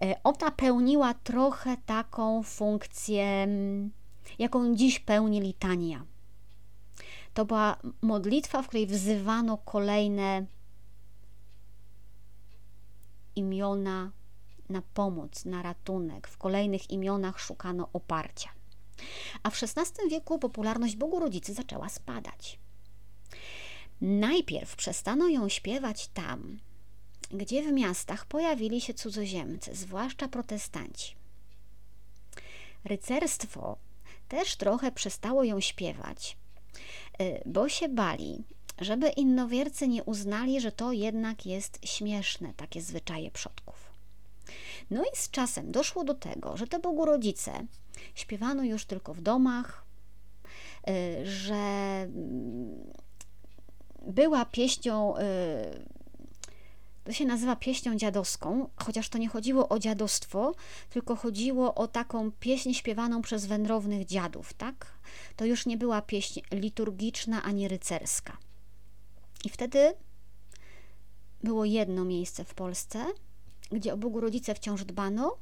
E, ona pełniła trochę taką funkcję, mm, jaką dziś pełni litania. To była modlitwa, w której wzywano kolejne imiona na pomoc, na ratunek. W kolejnych imionach szukano oparcia. A w XVI wieku popularność Bogu Rodzicy zaczęła spadać. Najpierw przestano ją śpiewać tam, gdzie w miastach pojawili się cudzoziemcy, zwłaszcza protestanci. Rycerstwo też trochę przestało ją śpiewać, y, bo się bali, żeby innowiercy nie uznali, że to jednak jest śmieszne, takie zwyczaje przodków. No i z czasem doszło do tego, że te Bogurodzice śpiewano już tylko w domach, y, że mm, była pieśnią, y, to się nazywa pieśnią dziadowską, chociaż to nie chodziło o dziadostwo, tylko chodziło o taką pieśń śpiewaną przez wędrownych dziadów, tak? To już nie była pieśń liturgiczna ani rycerska. I wtedy było jedno miejsce w Polsce, gdzie o Bogu Rodzice wciąż dbano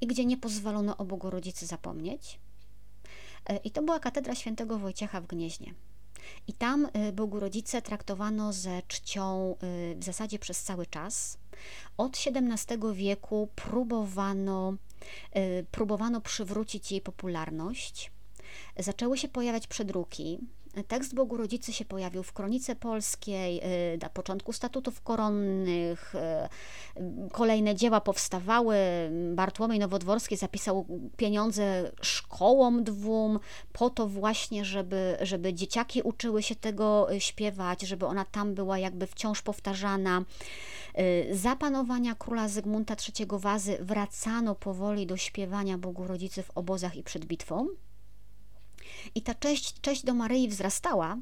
i gdzie nie pozwolono o Bogu Rodzicy zapomnieć. E, I to była katedra świętego Wojciecha w Gnieźnie. I tam y, Bogu Rodzice traktowano ze czcią y, w zasadzie przez cały czas. Od XVII wieku próbowano, próbowano przywrócić jej popularność. Zaczęły się pojawiać przedruki, Tekst Bogu Rodzicy się pojawił w Kronice Polskiej, y, na początku statutów koronnych, y, kolejne dzieła powstawały. Bartłomiej Nowodworski zapisał pieniądze szkołom dwóm, po to właśnie, żeby, żeby dzieciaki uczyły się tego y, śpiewać, żeby ona tam była jakby wciąż powtarzana. Za panowania króla Zygmunta III Wazy wracano powoli do śpiewania Bogu Rodzicy w obozach i przed bitwą. I ta cześć, cześć do Maryi wzrastała,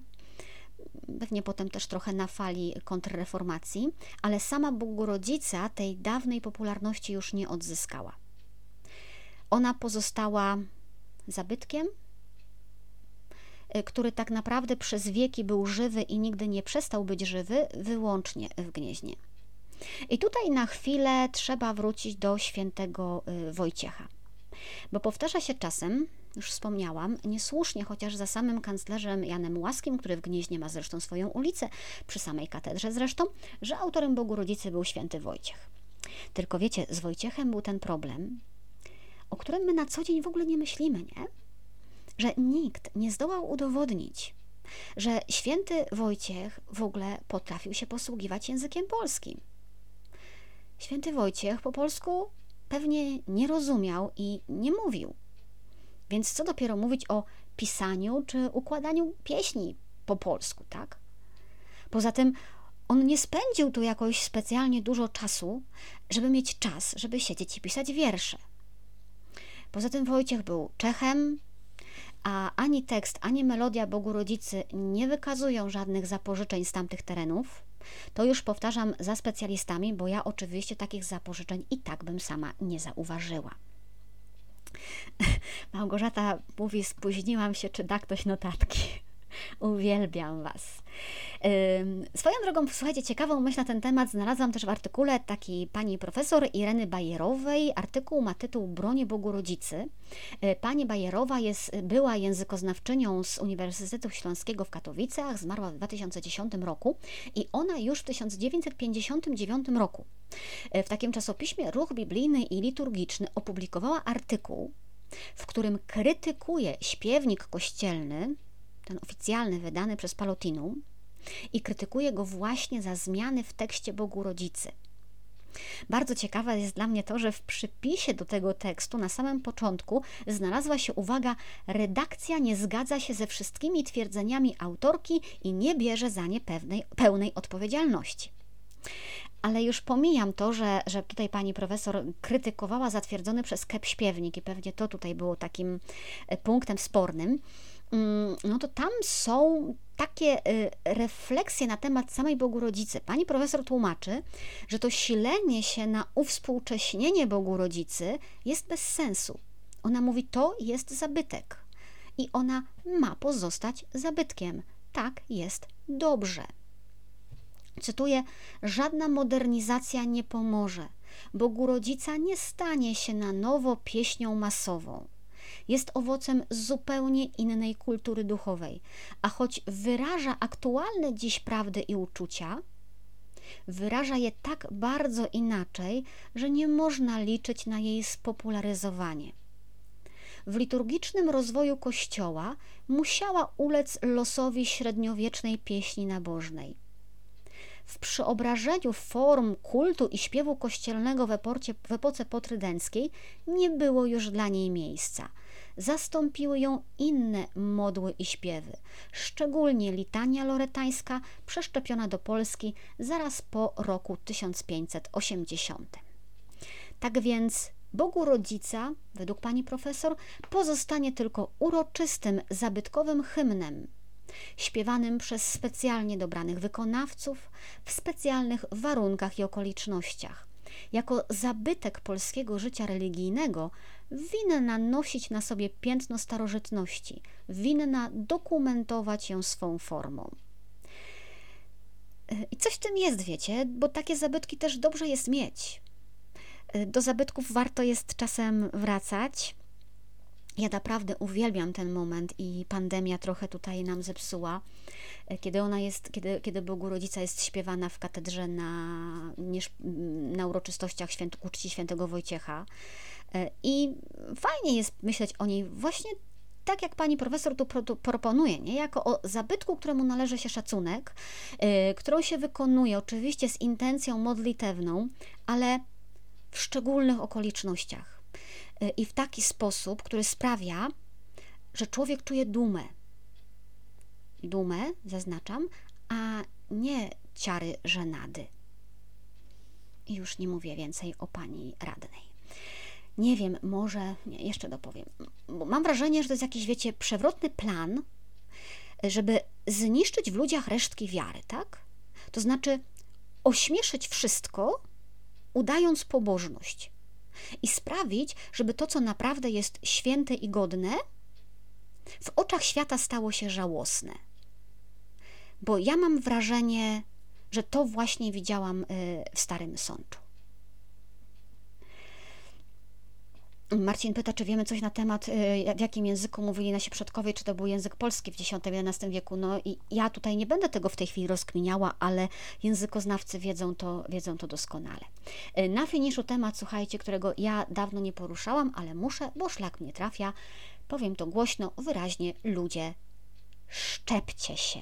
pewnie potem też trochę na fali kontrreformacji, ale sama Bogorodzica tej dawnej popularności już nie odzyskała. Ona pozostała zabytkiem, który tak naprawdę przez wieki był żywy i nigdy nie przestał być żywy, wyłącznie w Gnieźnie. I tutaj na chwilę trzeba wrócić do świętego y, Wojciecha, bo powtarza się czasem, już wspomniałam, niesłusznie, chociaż za samym kanclerzem Janem Łaskim, który w Gnieźnie ma zresztą swoją ulicę, przy samej katedrze zresztą, że autorem Bogu Rodzicy był święty Wojciech. Tylko wiecie, z Wojciechem był ten problem, o którym my na co dzień w ogóle nie myślimy, nie? Że nikt nie zdołał udowodnić, że święty Wojciech w ogóle potrafił się posługiwać językiem polskim. Święty Wojciech po polsku pewnie nie rozumiał i nie mówił. Więc co dopiero mówić o pisaniu czy układaniu pieśni po polsku, tak? Poza tym on nie spędził tu jakoś specjalnie dużo czasu, żeby mieć czas, żeby siedzieć i pisać wiersze. Poza tym Wojciech był Czechem, a ani tekst, ani melodia Bogu Rodzicy nie wykazują żadnych zapożyczeń z tamtych terenów. To już powtarzam za specjalistami, bo ja oczywiście takich zapożyczeń i tak bym sama nie zauważyła. Małgorzata mówi, spóźniłam się, czy da ktoś notatki. Uwielbiam Was. Swoją drogą, słuchajcie, ciekawą myśl na ten temat znalazłam też w artykule takiej pani profesor Ireny Bajerowej. Artykuł ma tytuł Bronie Bogu Rodzicy. Y, pani Bajerowa jest, była językoznawczynią z Uniwersytetu Śląskiego w Katowicach, zmarła w 2010 roku i ona już w 1959 roku y, w takim czasopiśmie Ruch Biblijny i Liturgiczny opublikowała artykuł, w którym krytykuje śpiewnik kościelny, ten oficjalny wydany przez Palotinum, i krytykuje go właśnie za zmiany w tekście Bogu Rodzicy. Bardzo ciekawe jest dla mnie to, że w przypisie do tego tekstu na samym początku znalazła się uwaga: redakcja nie zgadza się ze wszystkimi twierdzeniami autorki i nie bierze za nie pewnej, pełnej odpowiedzialności. Ale już pomijam to, że, że tutaj pani profesor krytykowała zatwierdzony przez KEP śpiewnik i pewnie to tutaj było takim e, punktem spornym. Mm, no to tam są takie y, refleksje na temat samej Bogu Rodzicy. Pani profesor tłumaczy, że to silenie się na uwspółcześnienie Bogu Rodzicy jest bez sensu. Ona mówi, to jest zabytek i ona ma pozostać zabytkiem. Tak jest dobrze. Cytuję: Żadna modernizacja nie pomoże. Bogu Rodzica nie stanie się na nowo pieśnią masową jest owocem zupełnie innej kultury duchowej, a choć wyraża aktualne dziś prawdy i uczucia, wyraża je tak bardzo inaczej, że nie można liczyć na jej spopularyzowanie. W liturgicznym rozwoju Kościoła musiała ulec losowi średniowiecznej pieśni nabożnej. W przeobrażeniu form kultu i śpiewu kościelnego w, epocie, w epoce potrydenckiej nie było już dla niej miejsca – zastąpiły ją inne modły i śpiewy, szczególnie litania loretańska przeszczepiona do Polski zaraz po roku 1580. Tak więc Bogu Rodzica, według pani profesor, pozostanie tylko uroczystym, zabytkowym hymnem, śpiewanym przez specjalnie dobranych wykonawców w specjalnych warunkach i okolicznościach. Jako zabytek polskiego życia religijnego winna nosić na sobie piętno starożytności, winna dokumentować ją swą formą. I coś w tym jest, wiecie, bo takie zabytki też dobrze jest mieć. Do zabytków warto jest czasem wracać. Ja naprawdę uwielbiam ten moment i pandemia trochę tutaj nam zepsuła, kiedy ona jest, kiedy, kiedy Bogu Rodzica jest śpiewana w katedrze na, na uroczystościach święt, ku świętego Wojciecha. I fajnie jest myśleć o niej właśnie tak jak pani profesor tu, tu proponuje, nie? jako o zabytku, któremu należy się szacunek, yy, którą się wykonuje oczywiście z intencją modlitewną, ale w szczególnych okolicznościach i w taki sposób, który sprawia, że człowiek czuje dumę. Dumę, zaznaczam, a nie ciary żenady. I już nie mówię więcej o pani radnej. Nie wiem, może nie, jeszcze dopowiem. Bo mam wrażenie, że to jest jakiś, wiecie, przewrotny plan, żeby zniszczyć w ludziach resztki wiary, tak? To znaczy ośmieszyć wszystko, udając pobożność i sprawić, żeby to, co naprawdę jest święte i godne, w oczach świata stało się żałosne. Bo ja mam wrażenie, że to właśnie widziałam y, w Starym Sączu. Marcin pyta, czy wiemy coś na temat, y, w jakim języku mówili nasi przodkowie, czy to był język polski w X-XI wieku. No i ja tutaj nie będę tego w tej chwili rozkminiała, ale językoznawcy wiedzą to, wiedzą to doskonale. Y, na finiszu temat, słuchajcie, którego ja dawno nie poruszałam, ale muszę, bo szlak mnie trafia. Powiem to głośno, wyraźnie, ludzie, szczepcie się.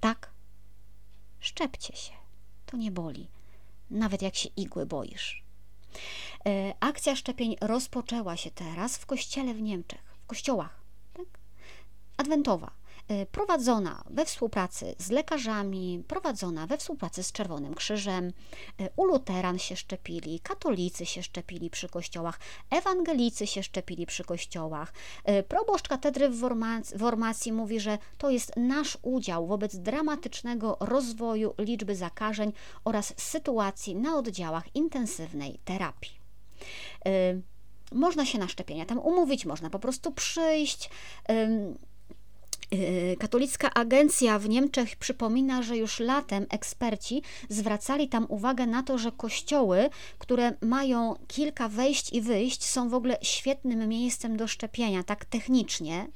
Tak? Szczepcie się. To nie boli. Nawet jak się igły boisz. E, akcja szczepień rozpoczęła się teraz w kościele w Niemczech, w kościołach, tak? adwentowa, e, prowadzona we współpracy z lekarzami, prowadzona we współpracy z Czerwonym Krzyżem. E, u luteran się szczepili, katolicy się szczepili przy kościołach, ewangelicy się szczepili przy kościołach. Proboszcz katedry w Wormacji mówi, że to jest nasz udział wobec dramatycznego rozwoju liczby zakażeń oraz sytuacji na oddziałach intensywnej terapii. Y, można się na szczepienia tam umówić, można po prostu przyjść. Y, katolicka agencja w Niemczech przypomina, że już latem eksperci zwracali tam uwagę na to, że kościoły, które mają kilka wejść i wyjść, są w ogóle świetnym miejscem do szczepienia, tak technicznie.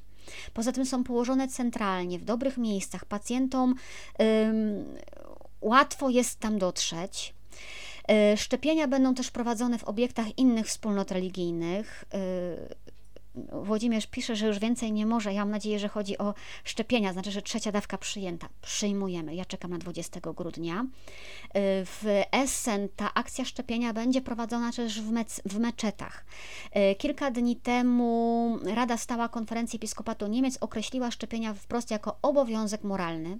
Poza tym są położone centralnie, w dobrych miejscach. Pacjentom łatwo jest tam dotrzeć. E, szczepienia będą też prowadzone w obiektach innych wspólnot religijnych. E, Włodzimierz pisze, że już więcej nie może. Ja mam nadzieję, że chodzi o szczepienia, znaczy, że trzecia dawka przyjęta. Przyjmujemy. Ja czekam na 20 grudnia. E, w Essen ta akcja szczepienia będzie prowadzona też w, mec, w meczetach. Kilka dni temu Rada Stała Konferencji Episkopatu Niemiec określiła szczepienia wprost jako obowiązek moralny.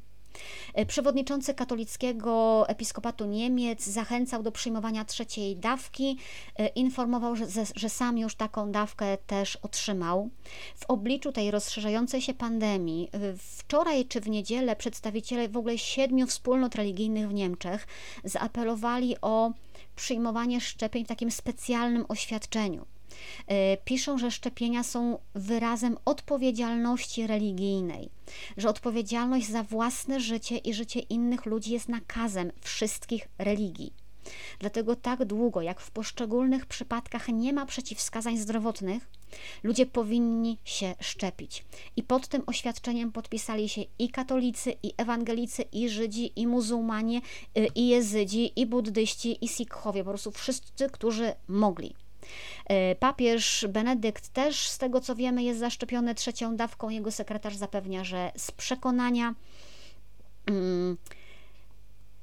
E, przewodniczący katolickiego episkopatu Niemiec zachęcał do przyjmowania trzeciej dawki, e, informował, że, że sam już taką dawkę też otrzymał. W obliczu tej rozszerzającej się pandemii, wczoraj czy w niedzielę przedstawiciele w ogóle siedmiu wspólnot religijnych w Niemczech zaapelowali o przyjmowanie szczepień w takim specjalnym oświadczeniu. E, piszą, że szczepienia są wyrazem odpowiedzialności religijnej, że odpowiedzialność za własne życie i życie innych ludzi jest nakazem wszystkich religii. Dlatego tak długo, jak w poszczególnych przypadkach nie ma przeciwwskazań zdrowotnych, ludzie powinni się szczepić. I pod tym oświadczeniem podpisali się i katolicy, i ewangelicy, i Żydzi, i muzułmanie, y, i jezydzi, i buddyści, i sikhowie, po prostu wszyscy, którzy mogli. E, papież Benedykt też, z tego co wiemy, jest zaszczepiony trzecią dawką. Jego sekretarz zapewnia, że z przekonania. Mm,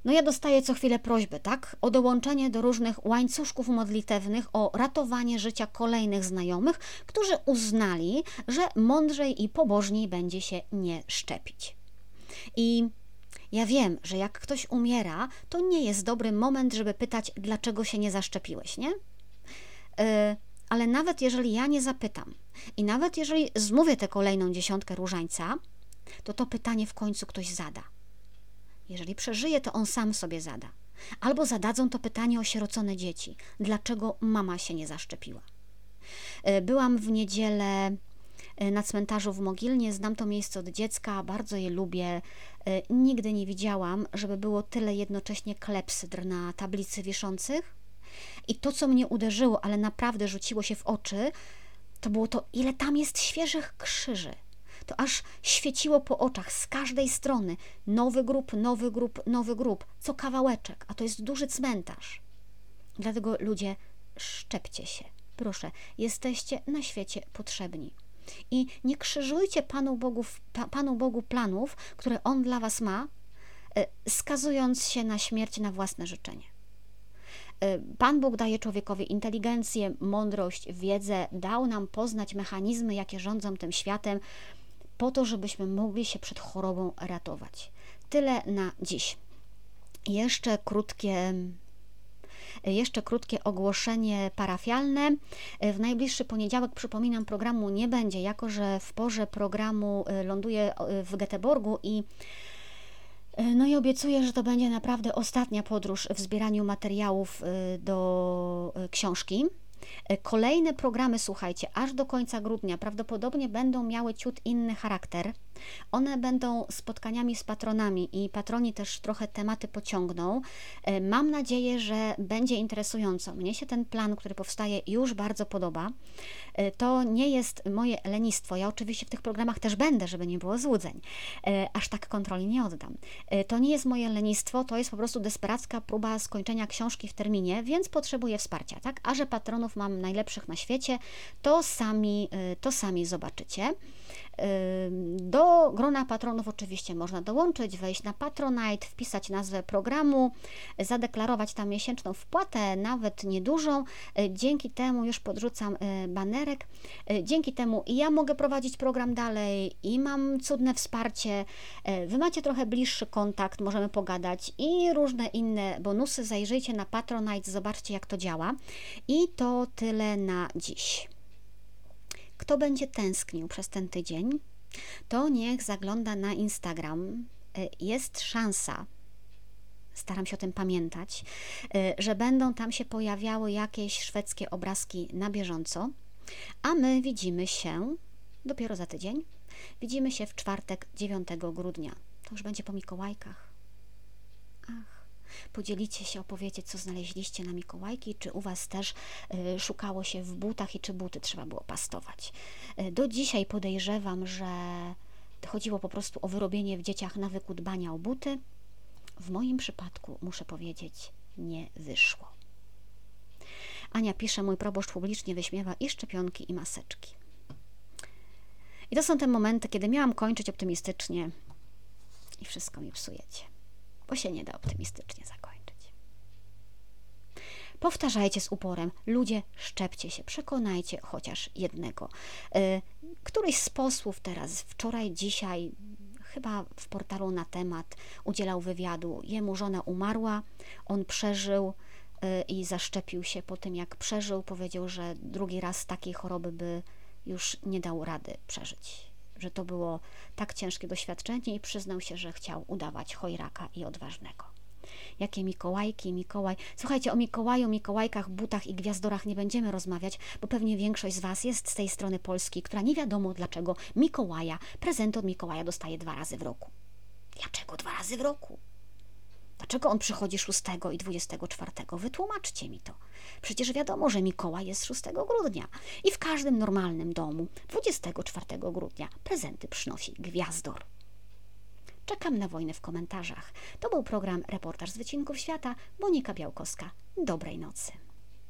no ja dostaję co chwilę prośby, tak? O dołączenie do różnych łańcuszków modlitewnych, o ratowanie życia kolejnych znajomych, którzy uznali, że mądrzej i pobożniej będzie się nie szczepić. I ja wiem, że jak ktoś umiera, to nie jest dobry moment, żeby pytać, dlaczego się nie zaszczepiłeś, nie? Yy, ale nawet jeżeli ja nie zapytam i nawet jeżeli zmówię tę kolejną dziesiątkę różańca, to to pytanie w końcu ktoś zada. Jeżeli przeżyje, to on sam sobie zada. Albo zadadzą to pytanie osierocone dzieci: dlaczego mama się nie zaszczepiła? E, byłam w niedzielę e, na cmentarzu w Mogilnie, znam to miejsce od dziecka, bardzo je lubię. Nigdy nie widziałam, żeby było tyle jednocześnie klepsydr na tablicy wiszących. I to, co mnie uderzyło, ale naprawdę rzuciło się w oczy, to było to, ile tam jest świeżych krzyży to aż świeciło po oczach z każdej strony. Nowy grób, nowy grób, nowy grób, co kawałeczek, a to jest duży cmentarz. Dlatego ludzie, szczepcie się. Proszę, jesteście na świecie potrzebni. I nie krzyżujcie Panu Bogu, Panu Bogu planów, które On dla Was ma, e, skazując się na śmierć na własne życzenie. E, Pan Bóg daje człowiekowi inteligencję, mądrość, wiedzę, dał nam poznać mechanizmy, jakie rządzą tym światem, po to, żebyśmy mogli się przed chorobą ratować. Tyle na dziś. Jeszcze krótkie jeszcze krótkie ogłoszenie parafialne. W najbliższy poniedziałek, przypominam, programu nie będzie, jako że w porze programu y, ląduję y, w Göteborgu i y, no i obiecuję, że to będzie naprawdę ostatnia podróż w zbieraniu materiałów do książki. E, kolejne programy, słuchajcie, aż do końca grudnia prawdopodobnie będą miały ciut inny charakter. One będą spotkaniami z patronami i patroni też trochę tematy pociągną. E, mam nadzieję, że będzie interesująco. Mnie się ten plan, który powstaje, już bardzo podoba. E, to nie jest moje lenistwo. Ja oczywiście w tych programach też będę, żeby nie było złudzeń. Aż tak kontroli nie oddam. To nie jest moje lenistwo, to jest po prostu desperacka próba skończenia książki w terminie, więc potrzebuję wsparcia, tak? A że patronów mam najlepszych na świecie, to sami, to sami zobaczycie. Do grona patronów oczywiście można dołączyć, wejść na Patronite, wpisać nazwę programu, zadeklarować tam miesięczną wpłatę, nawet niedużą. Dzięki temu już podrzucam y, banerek. Y, dzięki temu i ja mogę prowadzić program dalej i mam cudne wsparcie. Y, wy macie trochę bliższy kontakt, możemy pogadać i różne inne bonusy. Zajrzyjcie na Patronite, zobaczcie jak to działa. I to tyle na dziś. Kto będzie tęsknił przez ten tydzień, to niech zagląda na Instagram. E, jest szansa, staram się o tym pamiętać, e, że będą tam się pojawiały jakieś szwedzkie obrazki na bieżąco, a my widzimy się dopiero za tydzień. Widzimy się w czwartek 9 grudnia. To już będzie po Mikołajkach. Ach podzielicie się, opowiecie, co znaleźliście na Mikołajki, czy u Was też y, szukało się w butach i czy buty trzeba było pastować. Y, do dzisiaj podejrzewam, że chodziło po prostu o wyrobienie w dzieciach nawyku dbania o buty. W moim przypadku, muszę powiedzieć, nie wyszło. Ania pisze, mój proboszcz publicznie wyśmiewa i szczepionki, i maseczki. I to są te momenty, kiedy miałam kończyć optymistycznie i wszystko mi psujecie bo się nie da optymistycznie zakończyć. Powtarzajcie z uporem, ludzie, szczepcie się, przekonajcie chociaż jednego. Y, któryś z posłów teraz, wczoraj, dzisiaj, chyba w portalu na temat, udzielał wywiadu. Jemu żona umarła, on przeżył y, i zaszczepił się po tym, jak przeżył. Powiedział, że drugi raz takiej choroby by już nie dał rady przeżyć że to było tak ciężkie doświadczenie i przyznał się, że chciał udawać chojraka i odważnego. Jakie Mikołajki, Mikołaj. Słuchajcie, o Mikołaju, Mikołajkach, butach i gwiazdorach nie będziemy rozmawiać, bo pewnie większość z Was jest z tej strony Polski, która nie wiadomo dlaczego Mikołaja, prezent od Mikołaja dostaje dwa razy w roku. Dlaczego dwa razy w roku? Dlaczego on przychodzi 6 i 24? Wytłumaczcie mi to. Przecież wiadomo, że Mikołaj jest 6 grudnia i w każdym normalnym domu 24 grudnia prezenty przynosi gwiazdor. Czekam na wojnę w komentarzach. To był program Reportaż z Wycinków Świata. Monika Białkowska. Dobrej nocy.